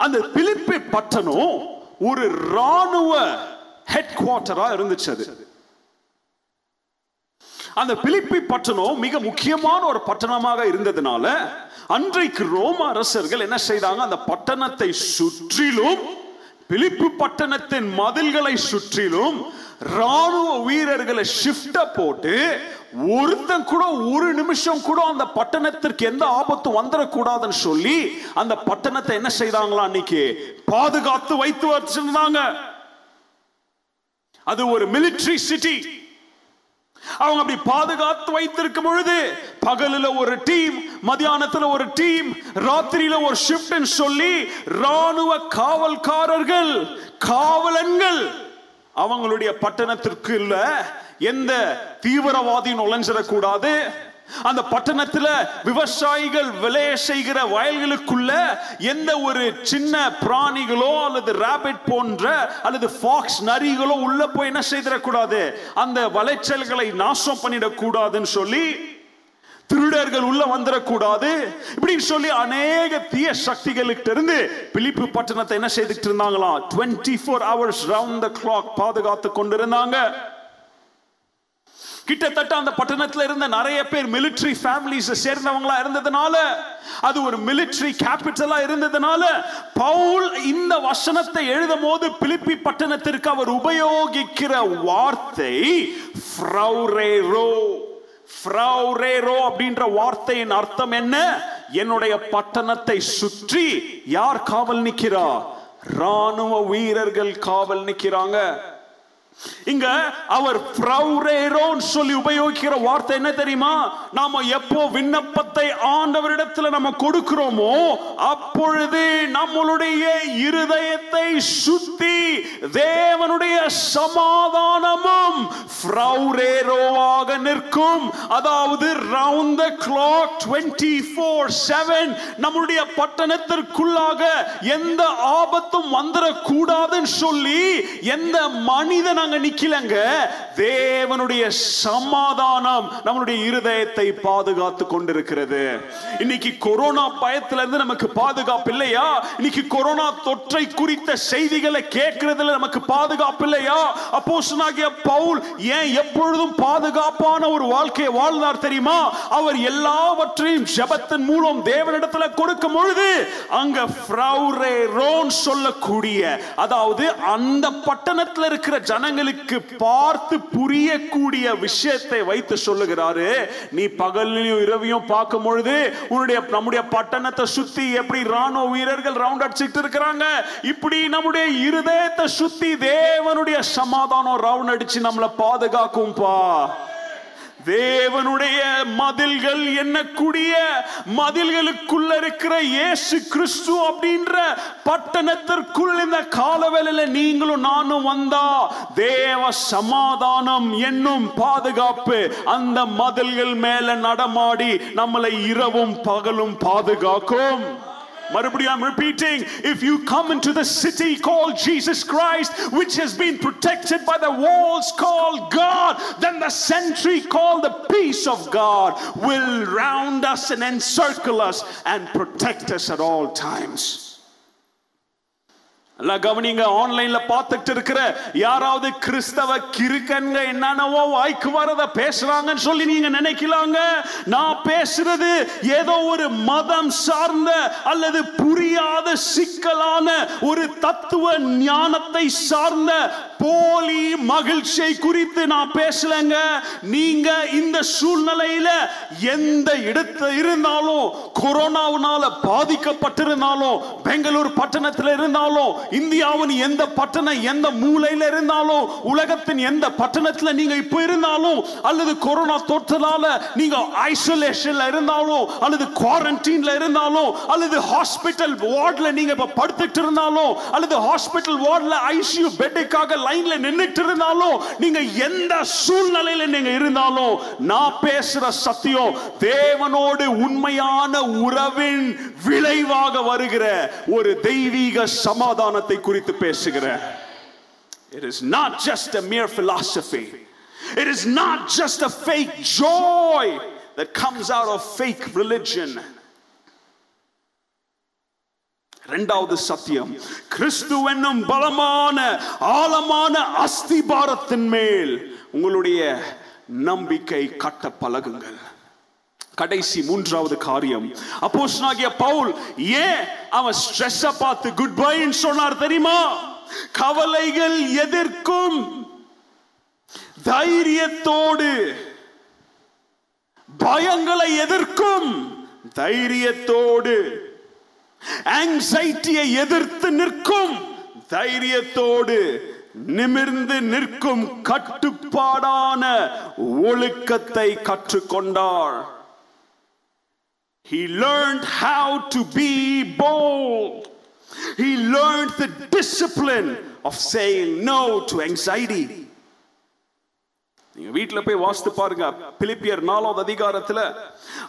S1: அந்த பிலிப்பி பட்டணம் ஒரு ராணுவ ஹெட் குவார்டரா இருந்துச்சு அது அந்த பிலிப்பி பட்டணம் மிக முக்கியமான ஒரு பட்டணமாக இருந்ததுனால அன்றைக்கு ரோம அரசர்கள் என்ன செய்தாங்க? அந்த பட்டணத்தை சுற்றிலும் பிலிப்பு பட்டணத்தின் மதில்களை சுற்றிலும் ராணுவ வீரர்களை ஷிஃப்ட போட்டு ஒருத்தன் கூட ஒரு நிமிஷம் கூட அந்த பட்டணத்திற்கு எந்த ஆபத்தும் வந்துடக்கூடாதுன்னு சொல்லி அந்த பட்டணத்தை என்ன செய்தாங்களா அன்னைக்கு? பாதுகாத்து வைத்து வச்சிருந்தாங்க. அது ஒரு மிலிட்டரி சிட்டி அவங்க அப்படி பாதுகாத்து வைத்திருக்கும் பொழுது பகலில் ஒரு டீம் மதியானத்தில் ஒரு டீம் ராத்திரியில ஒரு ஷிப்ட் சொல்லி ராணுவ காவல்காரர்கள் காவலன்கள் அவங்களுடைய பட்டணத்திற்கு இல்ல. எந்த தீவிரவாதியும் நுழைஞ்சிடக்கூடாது. அந்த பட்டணத்துல விவசாயிகள் விளைய செய்கிற வயல்களுக்குள்ள எந்த ஒரு சின்ன பிராணிகளோ அல்லது ராபிட் போன்ற அல்லது ஃபாக்ஸ் நரிகளோ உள்ள போய் என்ன செய்திடக்கூடாது? அந்த விளைச்சல்களை நாசம் பண்ணிடக்கூடாதுன்னு சொல்லி திருடர்கள் உள்ள வந்துடக்கூடாது இப்படின்னு சொல்லி அநேக தீய சக்திகளுக்கிட்ட இருந்து பிலிப்பு பட்டணத்தை என்ன செய்துட்டு இருந்தாங்களாம் twenty four hours round the clock பாதுகாத்து கொண்டிருந்தாங்க. கிட்டத்தட்ட அந்த பட்டணத்துல இருந்த நிறைய பேர் மிலிட்டரி ஃபேமிலிஸ் சேர்ந்தவங்களா இருந்ததுனால அது ஒரு மிலிட்டரி கேபிட்டலா இருந்ததுனால பவுல் இந்த வசனத்தை எழுதும் போது பிலிப்பி பட்டணத்திற்கு அவர் உபயோகிக்கிற வார்த்தை ஃப்ரௌரேரோ ஃப்ரௌரேரோ அப்படின்ற வார்த்தையின் அர்த்தம் என்ன? என்னுடைய பட்டணத்தை சுற்றி யார் காவல் நிற்கிறா? ராணுவ வீரர்கள் காவல் நிற்கிறாங்க. இங்க அவர் பிரௌரேரோன்னு சொல்லி உபயோகிக்கிற வார்த்தை என்ன தெரியுமா? நாம எப்போ விண்ணப்பத்தை ஆண்டவரிடத்துல நம்ம கொடுக்கிறோமோ அப்பொழுது நம்மளுடைய இருதயத்தை சுத்தி தேவனுடைய சமாதானமும் ஃப்ரௌரேரோவாக நிற்கும். அதாவது round the clock twenty four seven நம்முடைய பட்டணத்திற்குள்ளாக எந்த ஆபத்தும் வந்துடக்கூடாதுன்னு சொல்லி எந்த மனிதன் அங்க நிக்கலங்க. தேவனுடைய சமாதானம் நம்மளுடைய இருதயத்தை பாதுகாத்து கொண்டிருக்கிறது. இன்னைக்கு கொரோனா பயத்துல இருந்து நமக்கு பாதுகாப்பு இல்லையா? இன்னைக்கு கொரோனா தொற்றை குறித்த செய்திகளை கேட்கறதுல நமக்கு பாதுகாப்பு இல்லையா? அப்போ பவுல் ஏன் எப்பொழுதும் பாதுகாப்பான ஒரு வாழ்க்கையை வாழ்ந்தார் தெரியுமா? அவர் எல்லாவற்றையும் ஜபத்தின் மூலம் தேவனிடத்துல கொடுக்கும் பொழுது அங்க ஃப்ரௌரே ரோன் சொல்லக்கூடிய அதாவது அந்த பட்டணத்துல இருக்கிற ஜனங்க ஜனங்களுக்கு பார்த்து புரியக்கூடிய விஷயத்தை வைத்து சொல்லுகிறாரு. நீ பகலையும் இரவையும் பார்க்கும் பொழுது உன்னுடைய நம்முடைய பட்டணத்தை சுத்தி எப்படி ராணுவ வீரர்கள் ரவுண்ட் அடிச்சுட்டு இருக்கிறாங்க. இப்படி நம்முடைய இருதயத்தை சுத்தி தேவனுடைய சமாதானம் ரவுண்ட் அடிச்சு நம்மளை பாதுகாக்கும்பா. தேவனுடைய மதில்கள் என்னக்கூடிய மதில்களுக்குள்ள இருக்கிற இயேசு கிறிஸ்து அப்படின்ற பட்டணத்திற்குள் இந்த காலவேளையில நீங்களும் நானும் வந்தா தேவ சமாதானம் என்னும் பாதுகாப்பு அந்த மதில்கள் மேல நடமாடி நம்மளை இரவும் பகலும் பாதுகாக்கும். மறுபடியும் I'm repeating if you come into the city called Jesus Christ which has been protected by the walls called God then the sentry called the peace of God will round us and encircle us and protect us at all times எல்லாம் கவனிங்க ஆன்லைன்ல பார்த்துட்டு இருக்கிற யாராவது கிறிஸ்தவ கிறுக்கன்க என்னென்னவோ வாய்க்கு வரத பேசுறாங்கன்னு சொல்லி நீங்க நினைக்கலாங்க. நான் பேசுறது ஏதோ ஒரு மதம் சார்ந்த அல்லது புரியாத சிக்கலான ஒரு தத்துவ ஞானத்தை சார்ந்த போலி மகிழ்ச்சியை குறித்து நான் பேசலங்க. நீங்க இந்த சூழ்நிலையில எந்த இடத்துல இருந்தாலும் கொரோனாவினால பாதிக்கப்பட்டிருந்தாலும் பெங்களூர் பட்டணத்தில் இருந்தாலும் இந்தியாவின் எந்த பட்டணம் எந்த மூலையில இருந்தாலும் உலகத்தின் எந்த பட்டணத்துல நீங்க இப்ப இருந்தாலும் அல்லது கொரோனா தொற்றலால நீங்க ஐசோலேஷன்ல இருந்தாலும் அல்லது குவாரண்டைன்ல இருந்தாலும் அல்லது ஹாஸ்பிட்டல் வார்டில் நீங்க இப்ப படுத்துட்டு இருந்தாலும் அல்லது ஹாஸ்பிட்டல் வார்டில் ஐசியூ பெட்டுக்காக லைன்ல நின்னுட்டு இருந்தாலும் நீங்க எந்த சூழ்நிலையில நீங்க இருந்தாலும் நான் பேசுற சத்தியம் தேவனோடு உண்மையான உறவின் விளைவாக வருகிற ஒரு தெய்வீக சமாதானத்தை குறித்து பேசுகிறேன் It is not just a mere philosophy. It is not just a fake joy that comes out of fake religion. இரண்டாவது சத்தியம் கிறிஸ்து என்னும் பலமான ஆழமான அஸ்திபாரத்தின் மேல் உங்களுடைய நம்பிக்கை கட்ட பழகுங்கள் கடைசி மூன்றாவது காரியம். அப்போஸ்தலனாகிய பவுல் ஏன் அவன் ஸ்ட்ரெஸ் பார்த்து குட் பைன்னு சொன்னார் தெரியுமா? கவலைகள் எதிர்க்கும் தைரியத்தோடு பயங்களை எதிர்க்கும் தைரியத்தோடு ஆங்ஸைட்டியை எதிர்த்து நிற்கும் தைரியத்தோடு நிமிர்ந்து நிற்கும் கட்டுப்பாடான ஒழுக்கத்தை கற்றுக்கொண்டாள் He learned how to be bold. He learned the discipline of saying no to anxiety. நீங்க வீட்டுல போய் வாசித்து பாருங்க. பிலிப்பியர் நாலாவது அதிகாரத்துல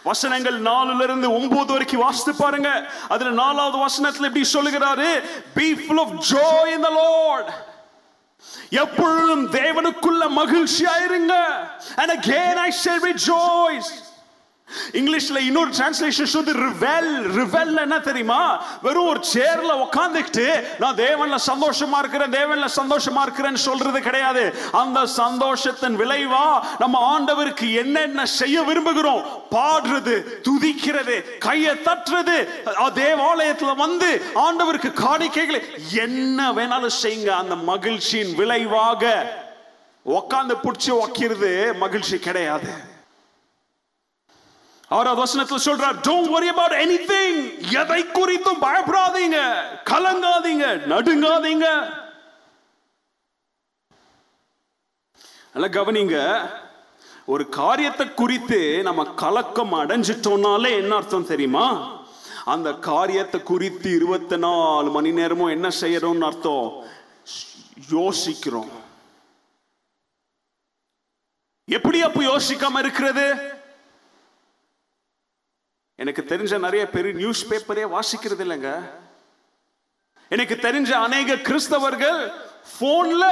S1: வசனங்கள் நாலுல இருந்து ஒன்பது வரைக்கும் வாசித்து பாருங்க. அதுல நாலாவது வசனத்துல இப்படி சொல்லுகிறாரு be full of joy in the lord. எப்பொழுதும் தேவனுக்குள்ள மகிழ்ச்சியாயிருங்க. And again i say rejoice. இங்கிலீஷ்ல இன்னொரு டிரான்ஸ்லேஷன் சொல்லுது ரிவெல். ரிவெல் என்ன தெரியுமா? வெறும் ஒரு சேர்ல உட்காந்துக்கிட்டு நான் தேவன்ல சந்தோஷமா இருக்கிறேன் தேவன்ல சந்தோஷமா இருக்கிறேன்னு சொல்றது கிடையாது. அந்த சந்தோஷத்தின் விளைவா நம்ம ஆண்டவருக்கு என்னென்ன செய்ய விரும்புகிறோம்? பாடுறது துதிக்கிறது கையை தட்டுறது தேவாலயத்துல வந்து ஆண்டவருக்கு காணிக்கைகளை என்ன வேணாலும் செய்யுங்க. அந்த மகிழ்ச்சியின் விளைவாக உக்காந்து பிடிச்சி வைக்கிறது மகிழ்ச்சி கிடையாது. ஆறாவது வசனத்தில் சொல்றார் டோன்ட் வரி அபவுட் எனிதிங் எதை குறித்தும் பயப்படாதீங்க. கலங்காதீங்க. நடுங்காதீங்க. நல்லா கவனிங்க. ஒரு காரியத்தை குறித்து நம்ம கலக்கம் அடைஞ்சிட்டோம்னாலே என்ன அர்த்தம் தெரியுமா? அந்த காரியத்தை குறித்து இருபத்தி நாலு மணி நேரமும் என்ன செய்யறோம்னு அர்த்தம்? யோசிக்கிறோம். எப்படி அப்ப யோசிக்காம இருக்கிறது? எனக்கு தெரிஞ்ச நிறைய பேர் நியூஸ் பேப்பரே வாசிக்கிறது இல்லைங்க. எனக்கு தெரிஞ்ச அநேக கிறிஸ்தவர்கள் போன்ல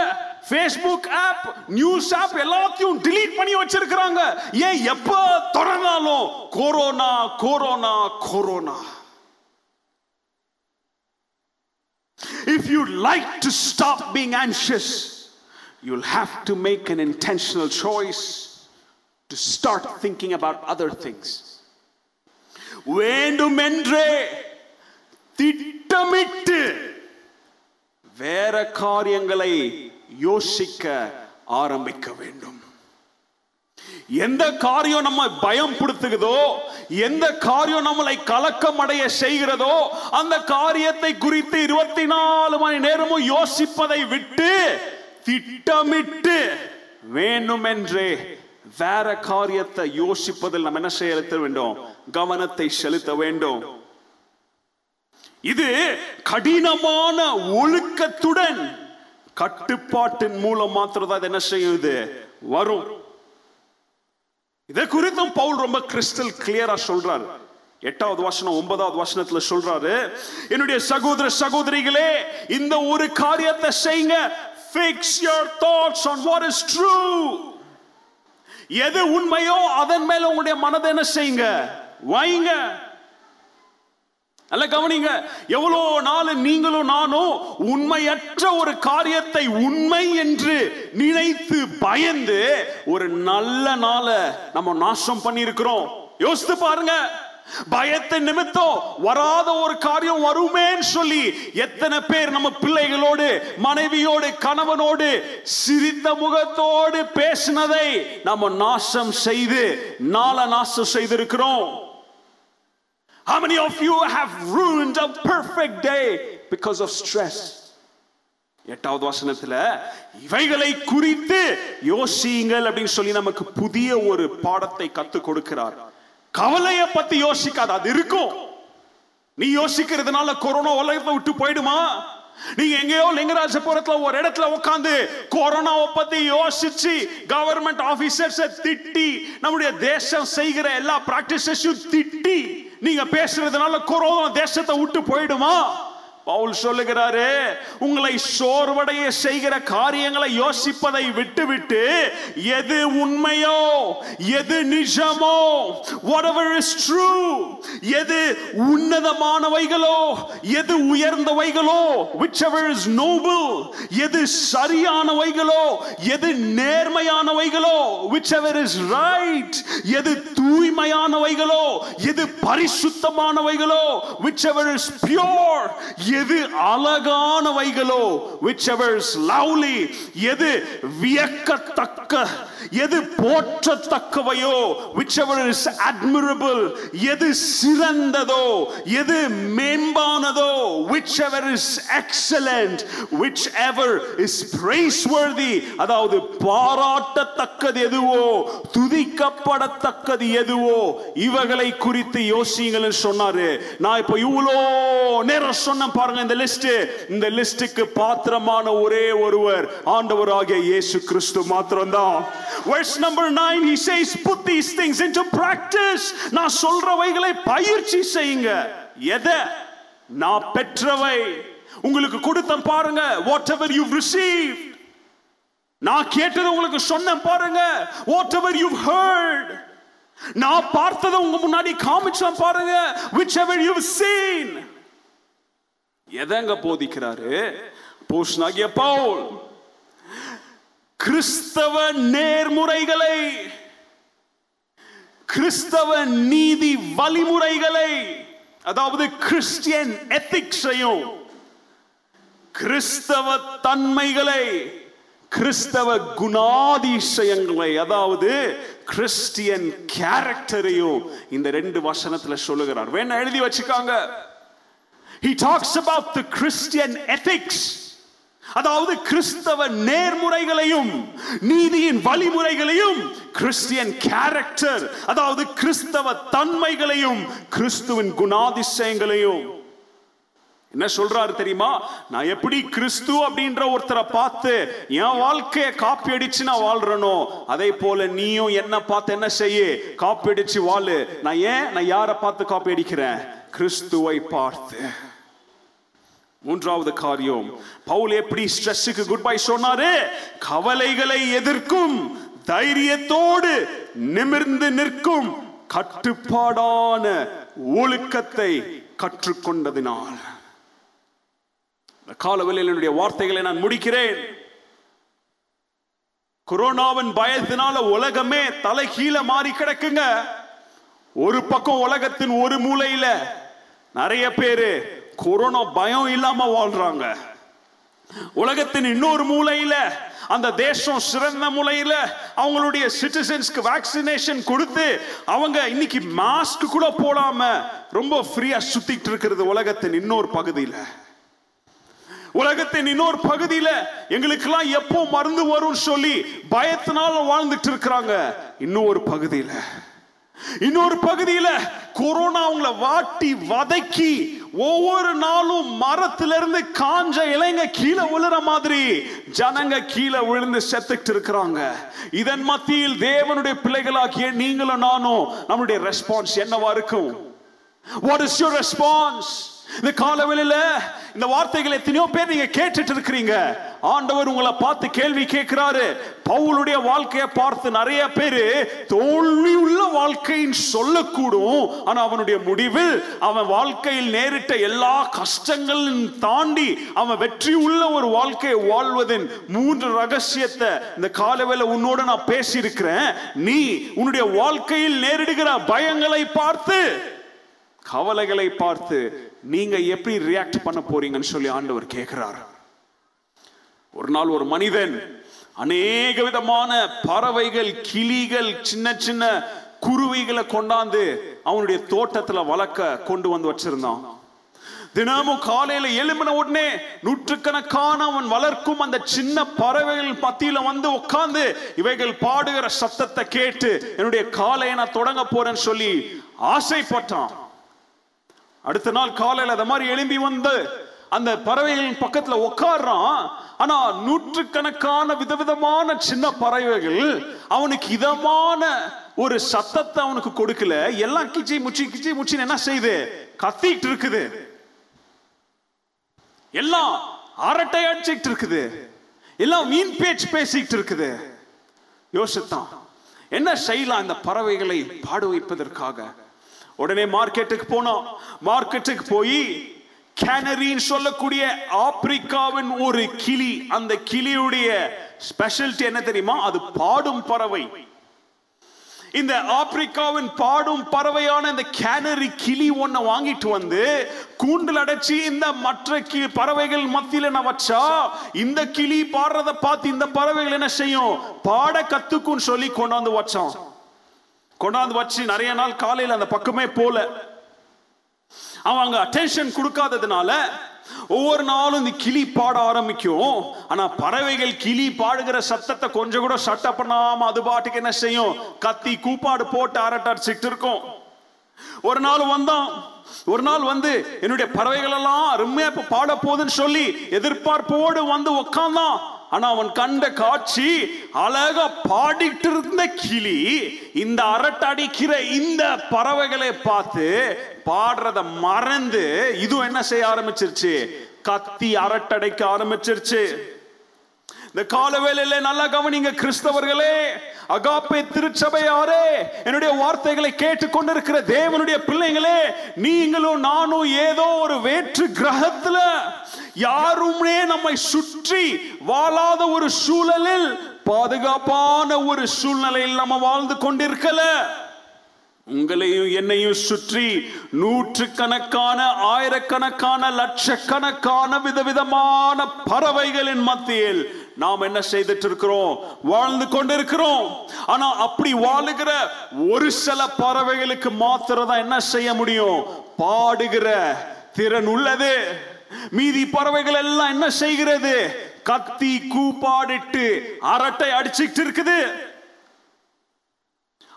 S1: ஃபேஸ்புக் ஆப் நியூஸ் ஆப் எல்லாத்தையும் டிலீட் பண்ணி வச்சிருக்கிறாங்க. ஏன் எப்ப தொடர்ந்தாலும் corona corona corona If you like to stop being anxious, you'll have to make an intentional choice to start thinking about other things. வேண்டுமென்றே திட்டமிட்டு வேற காரியங்களை யோசிக்க ஆரம்பிக்க வேண்டும். எந்த காரியம் நம்ம பயம் படுத்துகிறதோ எந்த காரியம் நம்மளை கலக்கம் அடைய செய்கிறதோ அந்த காரியத்தை குறித்து இருபத்தி நாலு மணி நேரமும் யோசிப்பதை விட்டு திட்டமிட்டு வேண்டுமென்றே வேற காரியத்தை யோசிப்பதில் நம்ம என்ன செய்ய வேண்டும்? கவனத்தை செலுத்த வேண்டும். இது கடினமான ஒழுக்கத்துடன் கட்டுப்பாட்டின் மூலம் மாத்திரம் இது என்ன செய்யுது வரும். இதை குறித்தும் பவுல் ரொம்ப கிறிஸ்டல் கிளியரா சொல்றாரு. எட்டாவது வசனம் ஒன்பதாவது வசனத்துல சொல்றாரு என்னுடைய சகோதர சகோதரிகளே இந்த ஒரு காரியத்தை செய்யுங்க fix your thoughts on what is true. எது உண்மையோ அதன் மேல உங்களுடைய மனதை என்ன செய்யுங்க? வைங்க அல்ல கவனிங்க. எவ்வளோ நாள் நீங்களும் நானும் உண்மையற்ற ஒரு காரியத்தை உண்மை என்று நினைத்து பயந்து ஒரு நல்ல நாளை நம்ம நாசம் பண்ணியிருக்கிறோம். யோசித்து பாருங்க. பயத்தை நிமித்தம் வராத ஒரு காரியம் வருமேன்னு சொல்லி எத்தனை பேர் நம்ம பிள்ளைகளோடு மனைவியோடு கணவனோடு சிரித்த முகத்தோடு பேசினதை நம்ம நாசம் செய்து நாள நாசம் செய்திருக்கிறோம். How many of you have ruined a perfect day because of stress? எட்டாவது வசனத்துல இவைகளை குறித்து யோசியுங்கள் அப்படின்னு சொல்லி நமக்கு புதிய ஒரு பாடத்தை கத்து கொடுக்கிறார். கவலைய பத்தி யோசிக்காது அது இருக்கும். நீ யோசிக்கிறதுனால கொரோனா உலகத்தை விட்டு போயிடுமா? நீங்க எங்கேயோ லிங்கராஜபுரத்துல ஒரு இடத்துல உட்காந்து கொரோனாவை பத்தி யோசிச்சு கவர்மெண்ட் ஆபீசர்ஸ் திட்டி நம்முடைய தேசம் செய்கிற எல்லா பிராக்டிசஸையும் திட்டி நீங்க பேசுறதுனால கொரோனா தேசத்தை விட்டு போயிடுமா? பவுல் சொல்லுகிறாரு உங்களை சோர்வடைய செய்கிற காரியங்களை யோசிப்பதை விட்டுவிட்டு எது உண்மையோ எது நிஜமோ whatever is true எது உன்னதமானவைகளோ எது உயர்ந்தவைகளோ whichever is noble எது சரியானவைகளோ எது நேர்மையானவைகளோ whichever is right எது தூய்மையானவைகளோ எது பரிசுத்தமானவைகளோ whichever is pure எது அழகானவைகளோ விச் எவர்ஸ் லவ்லி எது வியக்கத்தக்க எது போற்றத்தக்கவையோ whichever இஸ் admirable எது சிறந்ததோ எது மேம்பானதோ is excellent whichever is praiseworthy அதாவது பாராட்டத்தக்கது எதுவோ துதிக்கப்படத்தக்கது எதுவோ இவைகளை குறித்து யோசியுங்கள் சொன்னாரு. நான் இப்போ இவ்வளோ நேரம் சொன்ன பாருங்க இந்த லிஸ்ட் இந்த லிஸ்டுக்கு பாத்திரமான ஒரே ஒருவர் ஆண்டவராகிய இயேசு கிறிஸ்து மாத்திரம்தான். Verse number 9 he says put these things into practice. நான் சொல்றவைகளை பயிற்சி செய்யுங்க. எதை? நான் பெற்றவை. உங்களுக்கு கொடுத்த பாருங்க வாட் எவர் யூ ரிசீவ் நான் கேட்டது உங்களுக்கு சொன்னேன் பாருங்க வாட் எவர் யூ ஹர்ட் நான் பார்த்ததை உங்க முன்னாடி காமிச்சேன் பாருங்க விச் எவர் யூ சீன் எதங்க போதிக்கிறாரு? போஷனாகிய பவுல். கிறிஸ்தவ நேர்முறைகளை கிறிஸ்தவ நீதி வழிமுறைகளை அதாவது கிறிஸ்டியன் எத்திக்ஸையும் கிறிஸ்தவ தன்மைகளை கிறிஸ்தவ குணாதிசயங்களை அதாவது கிறிஸ்டியன் கேரக்டரையும் இந்த ரெண்டு வசனத்துல சொல்லுகிறார். வேணா எழுதி வச்சுக்காங்க. He talks about the christian ethics. அதாவது கிறிஸ்தவ நேர்முறைகளையும் நீதியின் வழிமுறைகளையும் கிறிஸ்டியன் கேரக்டர் அதாவது கிறிஸ்தவ தன்மைகளையும் கிறிஸ்துவின் குணாதிசயங்களையும். என்ன சொல்றாரு தெரியுமா? நான் எப்படி கிறிஸ்து அப்படின்ற ஒருத்தரை பார்த்து என் வாழ்க்கையை காப்பி அடிச்சு நான் வாழ்றனோ? அதே போல நீயும் என்ன பார்த்து என்ன செய்ய? காப்பி அடிச்சு வாழு. நான் ஏன்? நான் யாரை பார்த்து காப்பி அடிக்கிறேன் கிறிஸ்துவை பார்த்து. மூன்றாவது காரியம். பவுல் எப்படி ஸ்ட்ரெஸ்ஸுக்கு குட் பை சொன்னாரு? கவலைகளை எதிர்க்கும் தைரியத்தோடு நிமிர்ந்து நிற்கும் கட்டுப்பாடான ஒழுக்கத்தை கற்றுக்கொண்டதினால். இந்த காலவெளியில் என்னுடைய வார்த்தைகளை நான் முடிக்கிறேன். கொரோனாவின் பயத்தினால உலகமே தலைகீழ மாறி கிடக்குங்க. ஒரு பக்கம் உலகத்தின் ஒரு மூலையில நிறைய பேரு கொரோனா பயம் இல்லாம வாழ்றாங்க. உலகத்தின் இன்னொரு மூலையில அந்த தேசம் சிறந்த முறையில அவங்களுடைய சிட்டிசன்ஸ்க்கு வேக்சினேஷன் கொடுத்து அவங்க இன்னைக்கு மாஸ்க் கூட போடாம ரொம்ப ஃப்ரீயா சுத்திட்டு இருக்கிறது உலகத்தின் இன்னொரு பகுதியில. உலகத்தின் இன்னொரு பகுதியில எங்களுக்கெல்லாம் எப்போ மருந்து வரும்னு சொல்லி பயத்தினால வாழ்ந்துட்டு இருக்கிறாங்க. இன்னொரு பகுதியில. இன்னொரு பகுதியில கொரோனா அவங்கள வாட்டி வதக்கி ஒவ்வொரு நாளும் மரத்திலிருந்து காஞ்ச இலைங்க கீழே விழுற மாதிரி ஜனங்க கீழே விழுந்து செத்துக்கிட்டு இருக்கிறாங்க. இதன் மத்தியில் தேவனுடைய பிள்ளைகளாகிய நீங்களும் நானும் நம்முடைய ரெஸ்பான்ஸ் என்னவா இருக்கும்? வாட் இஸ் யூர் ரெஸ்பான்ஸ் இந்த காலவெளியில இந்த வார்த்தைகளை எத்தனையோ பேர் நீங்க கேட்டுட்டு இருக்கிறீங்க. ஆண்டவர் உங்களை பார்த்து கேள்வி கேட்கிறாரு. பவுலுடைய வாழ்க்கையை பார்த்து நிறைய பேரு தோல்வி உள்ள வாழ்க்கைன்னு சொல்லக்கூடும். ஆனா அவனுடைய முடிவில் அவன் வாழ்க்கையில் நேரிட்ட எல்லா கஷ்டங்களும் தாண்டி அவன் வெற்றி உள்ள ஒரு வாழ்க்கையை வாழ்வதன் மூன்று ரகசியத்தை இந்த காலவேல உன்னோட நான் பேசியிருக்கிறேன். நீ உன்னுடைய வாழ்க்கையில் நேரிடுகிற பயங்களை பார்த்து கவலைகளை பார்த்து நீங்க எப்படி ரியாக்ட் பண்ண போறீங்கன்னு சொல்லி ஆண்டவர் கேட்கிறார் ஒரு நாள் ஒரு மனிதன் அநேக விதமான பறவைகள் கிளிகள் சின்ன சின்ன குருவிகளை கொண்டாந்து அவனுடைய தோட்டத்துல வளர்க்க கொண்டு வந்து வச்சிருந்தான். தினமும் காலையில எழும்பின உடனே நூற்றுக்கணக்கான அவன் வளர்க்கும் அந்த சின்ன பறவைகள் மத்தியில வந்து உட்கார்ந்து இவைகள் பாடுகிற சத்தத்தை கேட்டு என்னுடைய காலையை நான் தொடங்க போறேன்னு சொல்லி ஆசைப்பட்டான். அடுத்த நாள் காலையில அந்த மாதிரி எழும்பி வந்து அந்த பறவைகளின் பக்கத்துல உட்கார்றான் ஆனா நூற்றுக்கணக்கான விதவிதமான சின்ன பறவைகள் அவனுக்கு இதமான ஒரு சத்தத்தை அவனுக்கு கொடுக்கல. எல்லாம் கிச்சி முச்சி கிச்சி முச்சின்னு என்ன செய்யுது? கத்திட்டு இருக்குது. எல்லாம் அரட்டை அடிச்சுட்டு இருக்குது. எல்லாம் மீன் பேச்சு பேசிக்கிட்டு இருக்குது. யோசித்தான் என்ன செய்யலாம் இந்த பறவைகளை பாடு வைப்பதற்காக உடனே மார்க்கெட்டுக்கு போனோம் மார்க்கெட்டுக்கு போய் கேனரின்னு சொல்லக்கூடிய ஆப்பிரிக்காவின் ஒரு கிளி அந்த கிளியுடைய ஸ்பெஷாலிட்டி என்ன தெரியுமா? அது பாடும் பறவை. இந்த ஆப்பிரிக்காவின் பாடும் பறவையான இந்த கேனரி கிளி ஒன்ன வாங்கிட்டு வந்து கூண்டில் அடைச்சி இந்த மற்ற பறவைகள் மத்தியில் நான் வச்சா இந்த கிளி பாடுறத பார்த்து இந்த பறவைகள் என்ன செய்யும்? பாட கத்துக்கும் சொல்லி கொண்டாந்து வச்சான். கொண்டாந்து வச்சு நிறைய நாள் காலையில் அந்த பக்கமே போல. அவன் அங்க அட்டென்ஷன் கொடுக்காததுனால ஒவ்வொரு நாளும் இந்த கிளி பாட ஆரம்பிக்கும். ஆனா பறவைகள் கிளி பாடுகிற சத்தத்தை கொஞ்சம் கூட சட்ட பண்ணாம அது பாட்டுக்கு என்ன செய்யும்? கத்தி கூப்பாடு போட்டு அரட்டடிச்சுட்டு இருக்கும். ஒரு நாள் வந்தான். ஒரு நாள் வந்து என்னுடைய பறவைகள் எல்லாம் அருமையா பாட போகுதுன்னு சொல்லி எதிர்பார்ப்போடு வந்து உக்காந்தான். ஆனா அவன் கண்ட காட்சி அழகா பாடிட்டு இருந்த கிளி இந்த அரட்டடிக்கிற இந்த பறவைகளை பார்த்து பாடுறத மறந்து இதுவும் என்ன செய்ய ஆரம்பிச்சிருச்சு? கத்தி அரட்டடைக்க ஆரம்பிச்சிருச்சு. இந்த காலவேளையில நல்லா கவனிங்க கிறிஸ்தவர்களே அகாப்பே திருச்சபையாரே என்னுடைய வார்த்தைகளை கேட்டுக்கொண்டிருக்கிற தேவனுடைய பிள்ளைங்களே நீங்களும் நானும் ஏதோ ஒரு வேற்று கிரகத்துல யாருமே நம்மை சுற்றி வாழாத ஒரு சூழலில் பாதுகாப்பான ஒரு சூழ்நிலையில் நம்ம வாழ்ந்து கொண்டிருக்கல. உங்களையும் என்னையும் சுற்றி நூற்று கணக்கான ஆயிரக்கணக்கான லட்சக்கணக்கான விதவிதமான பறவைகளின் மத்தியில் நாம் என்ன செய்துட்டு இருக்கிறோம் வாழ்ந்து கொண்டிருக்கிறோம். ஆனா அப்படி வாழுகிற ஒரு சில பறவைகளுக்கு மாத்திரம் தான் என்ன செய்ய முடியும்? பாடுகிற திறன் உள்ளது. மீதி பறவைகள் எல்லாம் என்ன செய்கிறது? கத்தி கூப்பாடிட்டு அரட்டை அடிச்சுட்டு இருக்குது.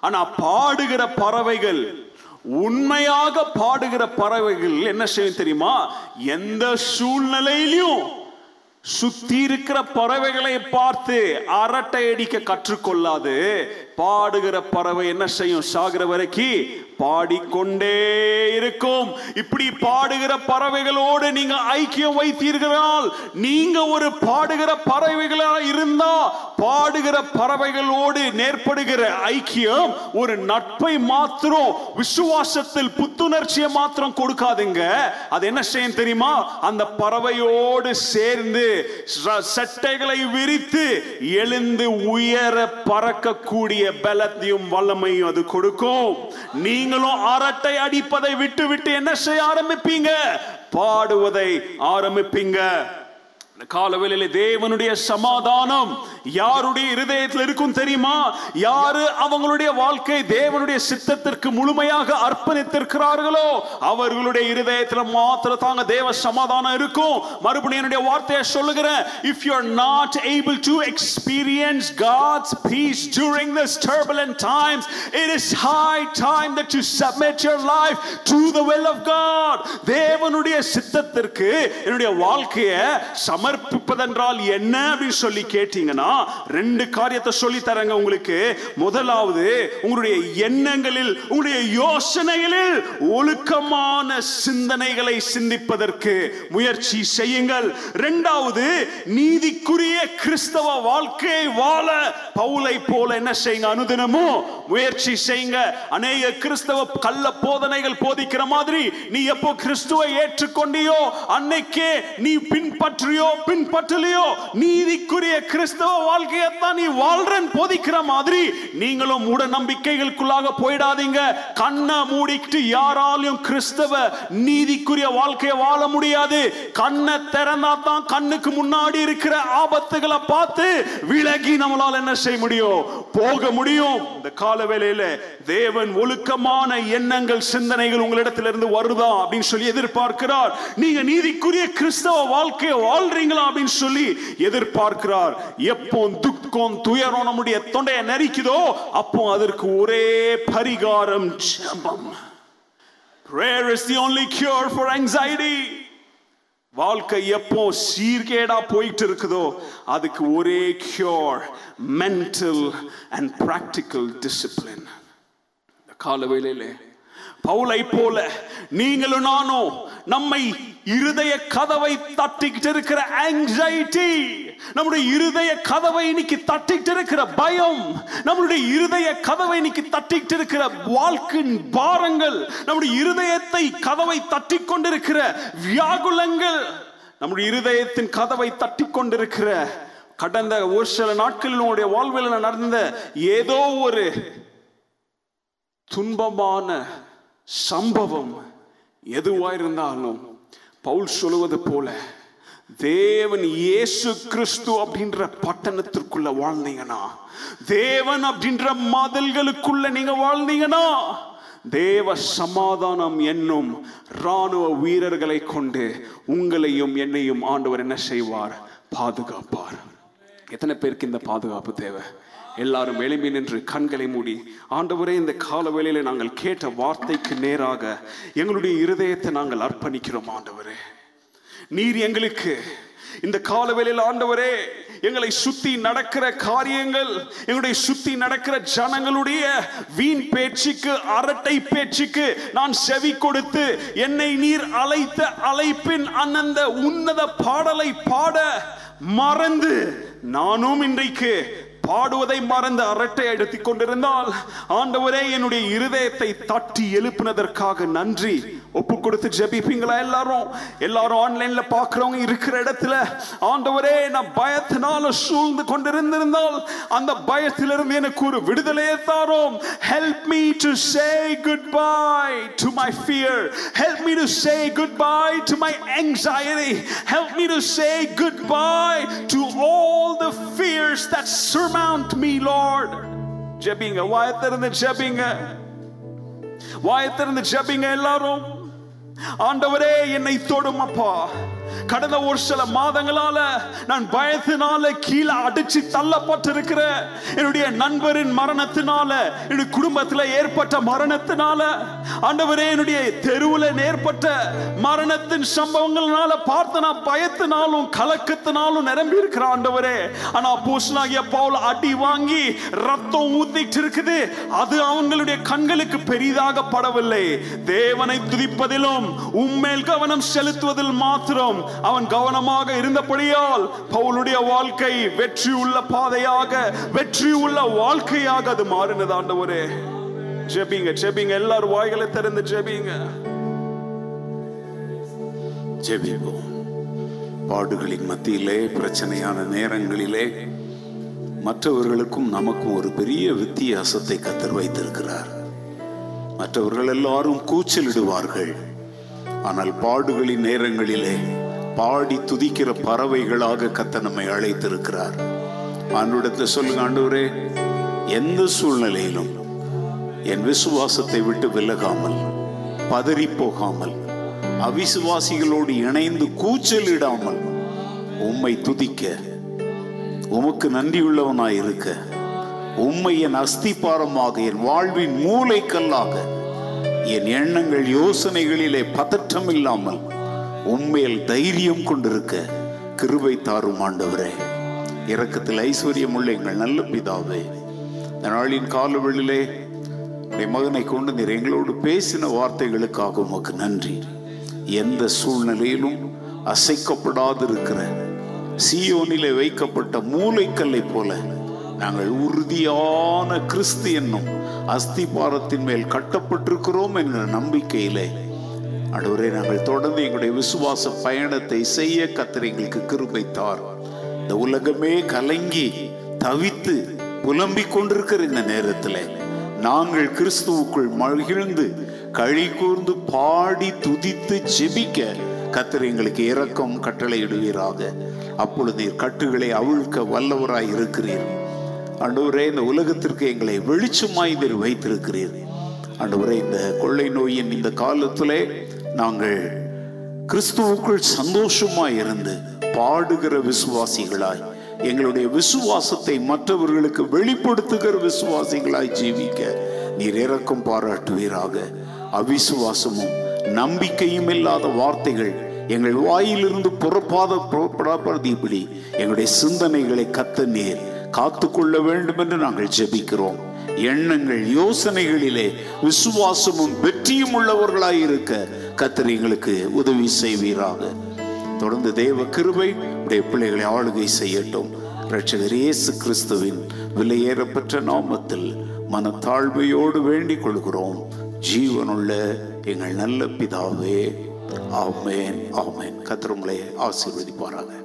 S1: ஆனா பாடுகிற பறவைகள் உண்மையாக பாடுகிற பறவைகள் என்ன செய்யும் தெரியுமா? எந்த சூழ்நிலையிலும் சுத்தி இருக்கிற பறவைகளை பார்த்து அரட்டை அடிக்க கற்றுக்கொள்ளாது. பாடுகிற பறவை என்ன செய்யும்? சாகிற வரைக்கு பாடிக்கொண்டே இருக்கும். இப்படி பாடுகிற பறவைகளோடு நீங்க ஐக்கியம் வைத்தீர்களால் நீங்க ஒரு பாடுகிற பறவைகளா இருந்தா பாடுகிற பறவைகளோடு நேர்படுகிற ஐக்கியம் ஒரு நட்பை மாத்திரம் விசுவாசத்தில் புத்துணர்ச்சியை மாத்திரம் கொடுக்காதுங்க. அது என்ன செய்யும் தெரியுமா? அந்த பறவையோடு சேர்ந்து ச- சட்டைகளை விரித்து எழுந்து உயர பறக்கக்கூடிய பலத்தையும் வல்லமையும் அது கொடுக்கும். நீங்களும் அரட்டை அடிப்பதை விட்டு விட்டு என்ன செய்ய ஆரம்பிப்பீங்க? பாடுவதை ஆரம்பிப்பீங்க. காலவேளையிலே தேவனுடைய சமாதானம் யாருடைய இருதயத்தில் இருக்கும் தெரியுமா? யாரு அவங்களுடைய வாழ்க்கை தேவனுடைய சித்தத்திற்கு முழுமையாக அர்ப்பணித்திருக்கிறார்களோ அவர்களுடைய இருதயத்தில் மாத்திர தாங்க தேவ சமாதானம் இருக்கும். மறுபடியும் என்னுடைய வார்த்தையை சொல்லுகிறேன். If you are not able to experience God's peace during this turbulent times it is high time that you submit your life to the will of God தேவனுடைய சித்தத்திற்கு என்னுடைய வாழ்க்கையை சம சமர்ப்பிப்பதென்றால் என்ன அப்படின்னு சொல்லி கேட்டீங்கன்னா ரெண்டு காரியத்தை சொல்லி தரங்க உங்களுக்கு. முதலாவது உங்களுடைய எண்ணங்களில் உங்களுடைய யோசனைகளில் ஒழுக்கமான சிந்தனைகளை சிந்திப்பதற்கு முயற்சி செய்யுங்கள். இரண்டாவது நீதிக்குரிய கிறிஸ்தவ வாழ்க்கையை வாழ பவுலை போல என்ன செய்யுங்க? அனுதினமும் முயற்சி செய்யுங்க. அநேக கிறிஸ்தவ கள்ள போதனைகள் போதிக்கிற மாதிரி நீ எப்போ கிறிஸ்துவை ஏற்றுக்கொண்டியோ அன்னைக்கே நீ பின்பற்றியோ பின்பற்றலையோ? நீதிக்குரிய கிறிஸ்தவ வாழ்க்கையத்தான் நீ வாழ்றன் போதிக்கிற மாதிரி நீங்களும் மூட நம்பிக்கைகளுக்குள்ளாக போயிடாதீங்க. கண்ணை மூடிக்கிட்டு யாராலையும் கிறிஸ்தவ நீதிக்குரிய வாழ்க்கையை வாழ முடியாது. கண்ணை திறந்தா தான் கண்ணுக்கு முன்னாடி இருக்கிற ஆபத்துகளை பார்த்து விலகி நம்மளால என்ன செய்ய முடியும்? போக முடியும். இந்த கால வேலையில தேவன் ஒழுக்கமான எண்ணங்கள் சிந்தனைகள் உங்களிடத்திலிருந்து வருதா அப்படின்னு சொல்லி எதிர்பார்க்கிறார். நீங்க நீதிக்குரிய கிறிஸ்தவ வாழ்க்கையை வாழ்றீங்களா அப்படின்னு சொல்லி எதிர்பார்க்கிறார். எப்போ துக்கம் துயரம் நம்முடைய தொண்டையை நெறிக்குதோ அப்போ அதற்கு ஒரே பரிகாரம் ஜபம். Prayer is the only cure for anxiety. வாழ்க்கை எப்போ சீர்கேடா போயிட்டு இருக்குதோ அதுக்கு ஒரே cure mental and practical discipline கால வேலையிலே பவுலை போல நீங்களும் நானும் நம்மை இருதய கதவை தட்டிக்கிட்டு இருக்கிற ஆங்ஸைட்டி நம்முடைய இருதய கதவை இன்னைக்கு தட்டிக்கிட்டு இருக்கிற பயம் நம்மளுடைய இருதய கதவை இன்னைக்கு தட்டிக்கிட்டு இருக்கிற வாழ்க்கையின் பாரங்கள் நம்முடைய இருதயத்தை கதவை தட்டி கொண்டிருக்கிற வியாகுலங்கள் நம்முடைய இருதயத்தின் கதவை தட்டி கொண்டிருக்கிற கடந்த ஒரு சில நாட்களில் உங்களுடைய வாழ்வில் நடந்த ஏதோ ஒரு துன்பமான சம்பவம் எதுவாயிருந்தாலும் பவுல் சொல்லுவது போல தேவன் இயேசு கிறிஸ்து அப்படின்ற பட்டணத்திற்குள்ள வாழ்ந்தீங்கன்னா தேவன் அப்படின்ற மதல்களுக்குள்ள நீங்க வாழ்ந்தீங்கன்னா தேவ சமாதானம் என்னும் ராணுவ வீரர்களை கொண்டு உங்களையும் என்னையும் ஆண்டவர் என்ன செய்வார்? பாதுகாப்பார். எத்தனை பேருக்கு இந்த பாதுகாப்பு தேவை? எல்லாரும் எழும்பி நின்று கண்களை மூடி ஆண்டவரே இந்த கால வேளையில நாங்கள் கேட்ட வார்த்தைக்கு நேராக எங்களுடைய இருதயத்தை நாங்கள் அர்ப்பணிக்கிறோம் ஆண்டவரே. நீர் எங்களுக்கு இந்த கால வேளையில் ஆண்டவரே எங்களை சுத்தி நடக்கிற காரியங்கள் எங்களுடைய சுத்தி நடக்கிற ஜனங்களுடைய வீண் பேச்சுக்கு அரட்டை பேச்சுக்கு நான் செவி கொடுத்து என்னை நீர் அழைத்த அழைப்பின் அந்தந்த உன்னத பாடலை பாட மறந்து நானும் இன்றைக்கு பாடுவதை மறந்து அரட்டை எடுத்துக் கொண்டிருந்தால் ஆண்டவரே என்னுடைய இருதயத்தை தட்டி எழுப்பினதற்காக நன்றி. ஒப்பு கொடுத்து ஜபிப்பீங்களா எல்லாரும்? எல்லாரும் ஆன்லைன்ல பாக்குறவங்க இருக்கிற இடத்துல ஆண்டவரே நான் பயத்தினால சூழ்ந்து கொண்டிருந்திருந்தால் அந்த பயத்திலிருந்து எனக்கு ஒரு விடுதலையை தாரோம். Help me to say good bye to my fear help me to say good bye to my anxiety help me to say good bye to all the fears that surmount me lord. ஜெபிங்க வாயை திறந்து ஜெபிங்க வாயை திறந்து ஜெபிங்க எல்லாரும் ஆண்டவரே என்னை தொடும் அப்பா கடந்த ஒரு சில மாதங்களால நான் பயத்தினால கீழே அடிச்சு தள்ளப்பட்டிருக்கிற என்னுடைய நண்பரின் மரணத்தினால என்னுடைய குடும்பத்தில் ஏற்பட்ட மரணத்தினால ஆண்டவரே என்னுடைய தெருவில் ஏற்பட்ட மரணத்தின் சம்பவங்களால பார்த்து நான் பயத்தினாலும் கலக்கத்தினாலும் நிரம்பி இருக்கிற ஆண்டவரே. ஆனா பூசனாகிய பவுல் அடி வாங்கி ரத்தம் ஊத்திட்டு இருக்குது அது அவங்களுடைய கண்களுக்கு பெரிதாக படவில்லை. தேவனை துதிப்பதிலும் உம்மேல் கவனம் செலுத்துவதில் மாத்திரம் அவன் கவனமாக இருந்தபடியால் பவுலுடைய வாழ்க்கை வெற்றி உள்ள பாதையாக வெற்றி உள்ள வாழ்க்கையாக அது மாறினது ஆண்டவரே. ஜெபிங்க ஜெபிங்க. எல்லாரும் வாய்களை திறந்து ஜெபிங்க.
S3: ஜெபிப்போம். பாடுகளின் மத்தியிலே பிரச்சனையான நேரங்களிலே மற்றவர்களுக்கும் நமக்கும் ஒரு பெரிய வித்தியாசத்தை கத்தர் வைத்திருக்கிறார். மற்றவர்கள் எல்லாரும் கூச்சலிடுவார்கள். ஆனால் பாடுகளின் நேரங்களிலே பாடி துதிக்கிற பறவைகளாக கத்த நம்மை அழைத்திருக்கிறார். ஆண்டோடத்தை சொல்லுங்க ஆண்டவரே எந்த சூழ்நிலையிலும் என் விசுவாசத்தை விட்டு விலகாமல் பதறி போகாமல் அவிசுவாசிகளோடு இணைந்து கூச்சலிடாமல் உம்மை துதிக்க உமக்கு நன்றியுள்ளவனாய் இருக்க உம்மை என் அஸ்திபாரமாக என் வாழ்வின் மூளைக்கல்லாக என் எண்ணங்கள் யோசனைகளிலே பதற்றம் இல்லாமல் உண்மையில் தைரியம் கொண்டிருக்க கிருபை தாரும் ஆண்டவரே. இறக்கத்தில் ஐஸ்வர்யம் உள்ள எங்கள் நல்ல பிதாவே இந்த நாளின் காலவெளியிலே என் மகனை கொண்டு நீர் எங்களோடு பேசின வார்த்தைகளுக்காக உமக்கு நன்றி. எந்த சூழ்நிலையிலும் அசைக்கப்படாதிருக்கிற சியோனிலே வைக்கப்பட்ட மூளைக்கல்லை போல நாங்கள் உறுதியான கிறிஸ்து என்னும் அஸ்திபாரத்தின் மேல் கட்டப்பட்டிருக்கிறோம் என்கிற நம்பிக்கையிலே ஆண்டவரே நாங்கள் தொடர்ந்து எங்களுடைய விசுவாச பயணத்தை செய்ய கத்திர எங்களுக்கு கிருபைத்தார். இந்த உலகமே கலங்கி தவித்து புலம்பிக் கொண்டிருக்கிற இந்த நேரத்தில் நாங்கள் கிறிஸ்துவுக்குள் மகிழ்ந்து கழி கூர்ந்து பாடி துதித்து ஜெபிக்க கத்திர எங்களுக்கு இரக்கம் கட்டளையிடுவீராக. அப்பொழுது நீர் கட்டுகளை அவிழ்க்க வல்லவராய் இருக்கிறீர். ஆண்டவரே இந்த உலகத்திற்கு எங்களை வெளிச்சமாய் நீர் வைத்திருக்கிறீர். ஆண்டவரே இந்த கொள்ளை நோயின் இந்த காலத்திலே நாங்கள் கிறிஸ்துவுக்குள் சந்தோஷமாய் இருந்து பாடுகிற விசுவாசிகளாய் எங்களுடைய விசுவாசத்தை மற்றவர்களுக்கு வெளிப்படுத்துகிற விசுவாசிகளாய் ஜீவிக்க நீர் இறக்கம் பாராட்டுவீராக. அவிசுவாசமும் நம்பிக்கையும் இல்லாத வார்த்தைகள் எங்கள் வாயிலிருந்து புறப்பாத புறப்படாதபடி எங்களுடைய சிந்தனைகளை கத்த நீர் காத்துக்கொள்ள வேண்டும் என்று நாங்கள் ஜெபிக்கிறோம். எண்ணங்கள் யோசனைகளிலே விசுவாசமும் வெற்றியும் உள்ளவர்களாய் இருக்க கத்தர் எங்களுக்கு உதவி செய்வீராக. தொடர்ந்து தேவ கிருபை உடைய பிள்ளைகளை ஆளுகை செய்யட்டும். இரட்சகர் இயேசு கிறிஸ்துவின் விலையேறப்பெற்ற நாமத்தில் மனத்தாழ்மையோடு வேண்டிக் கொள்கிறோம். ஜீவனுள்ள எங்கள் நல்ல பிதாவே ஆமேன் ஆமேன். கத்திரங்களை ஆசீர்வதிப்பாராக.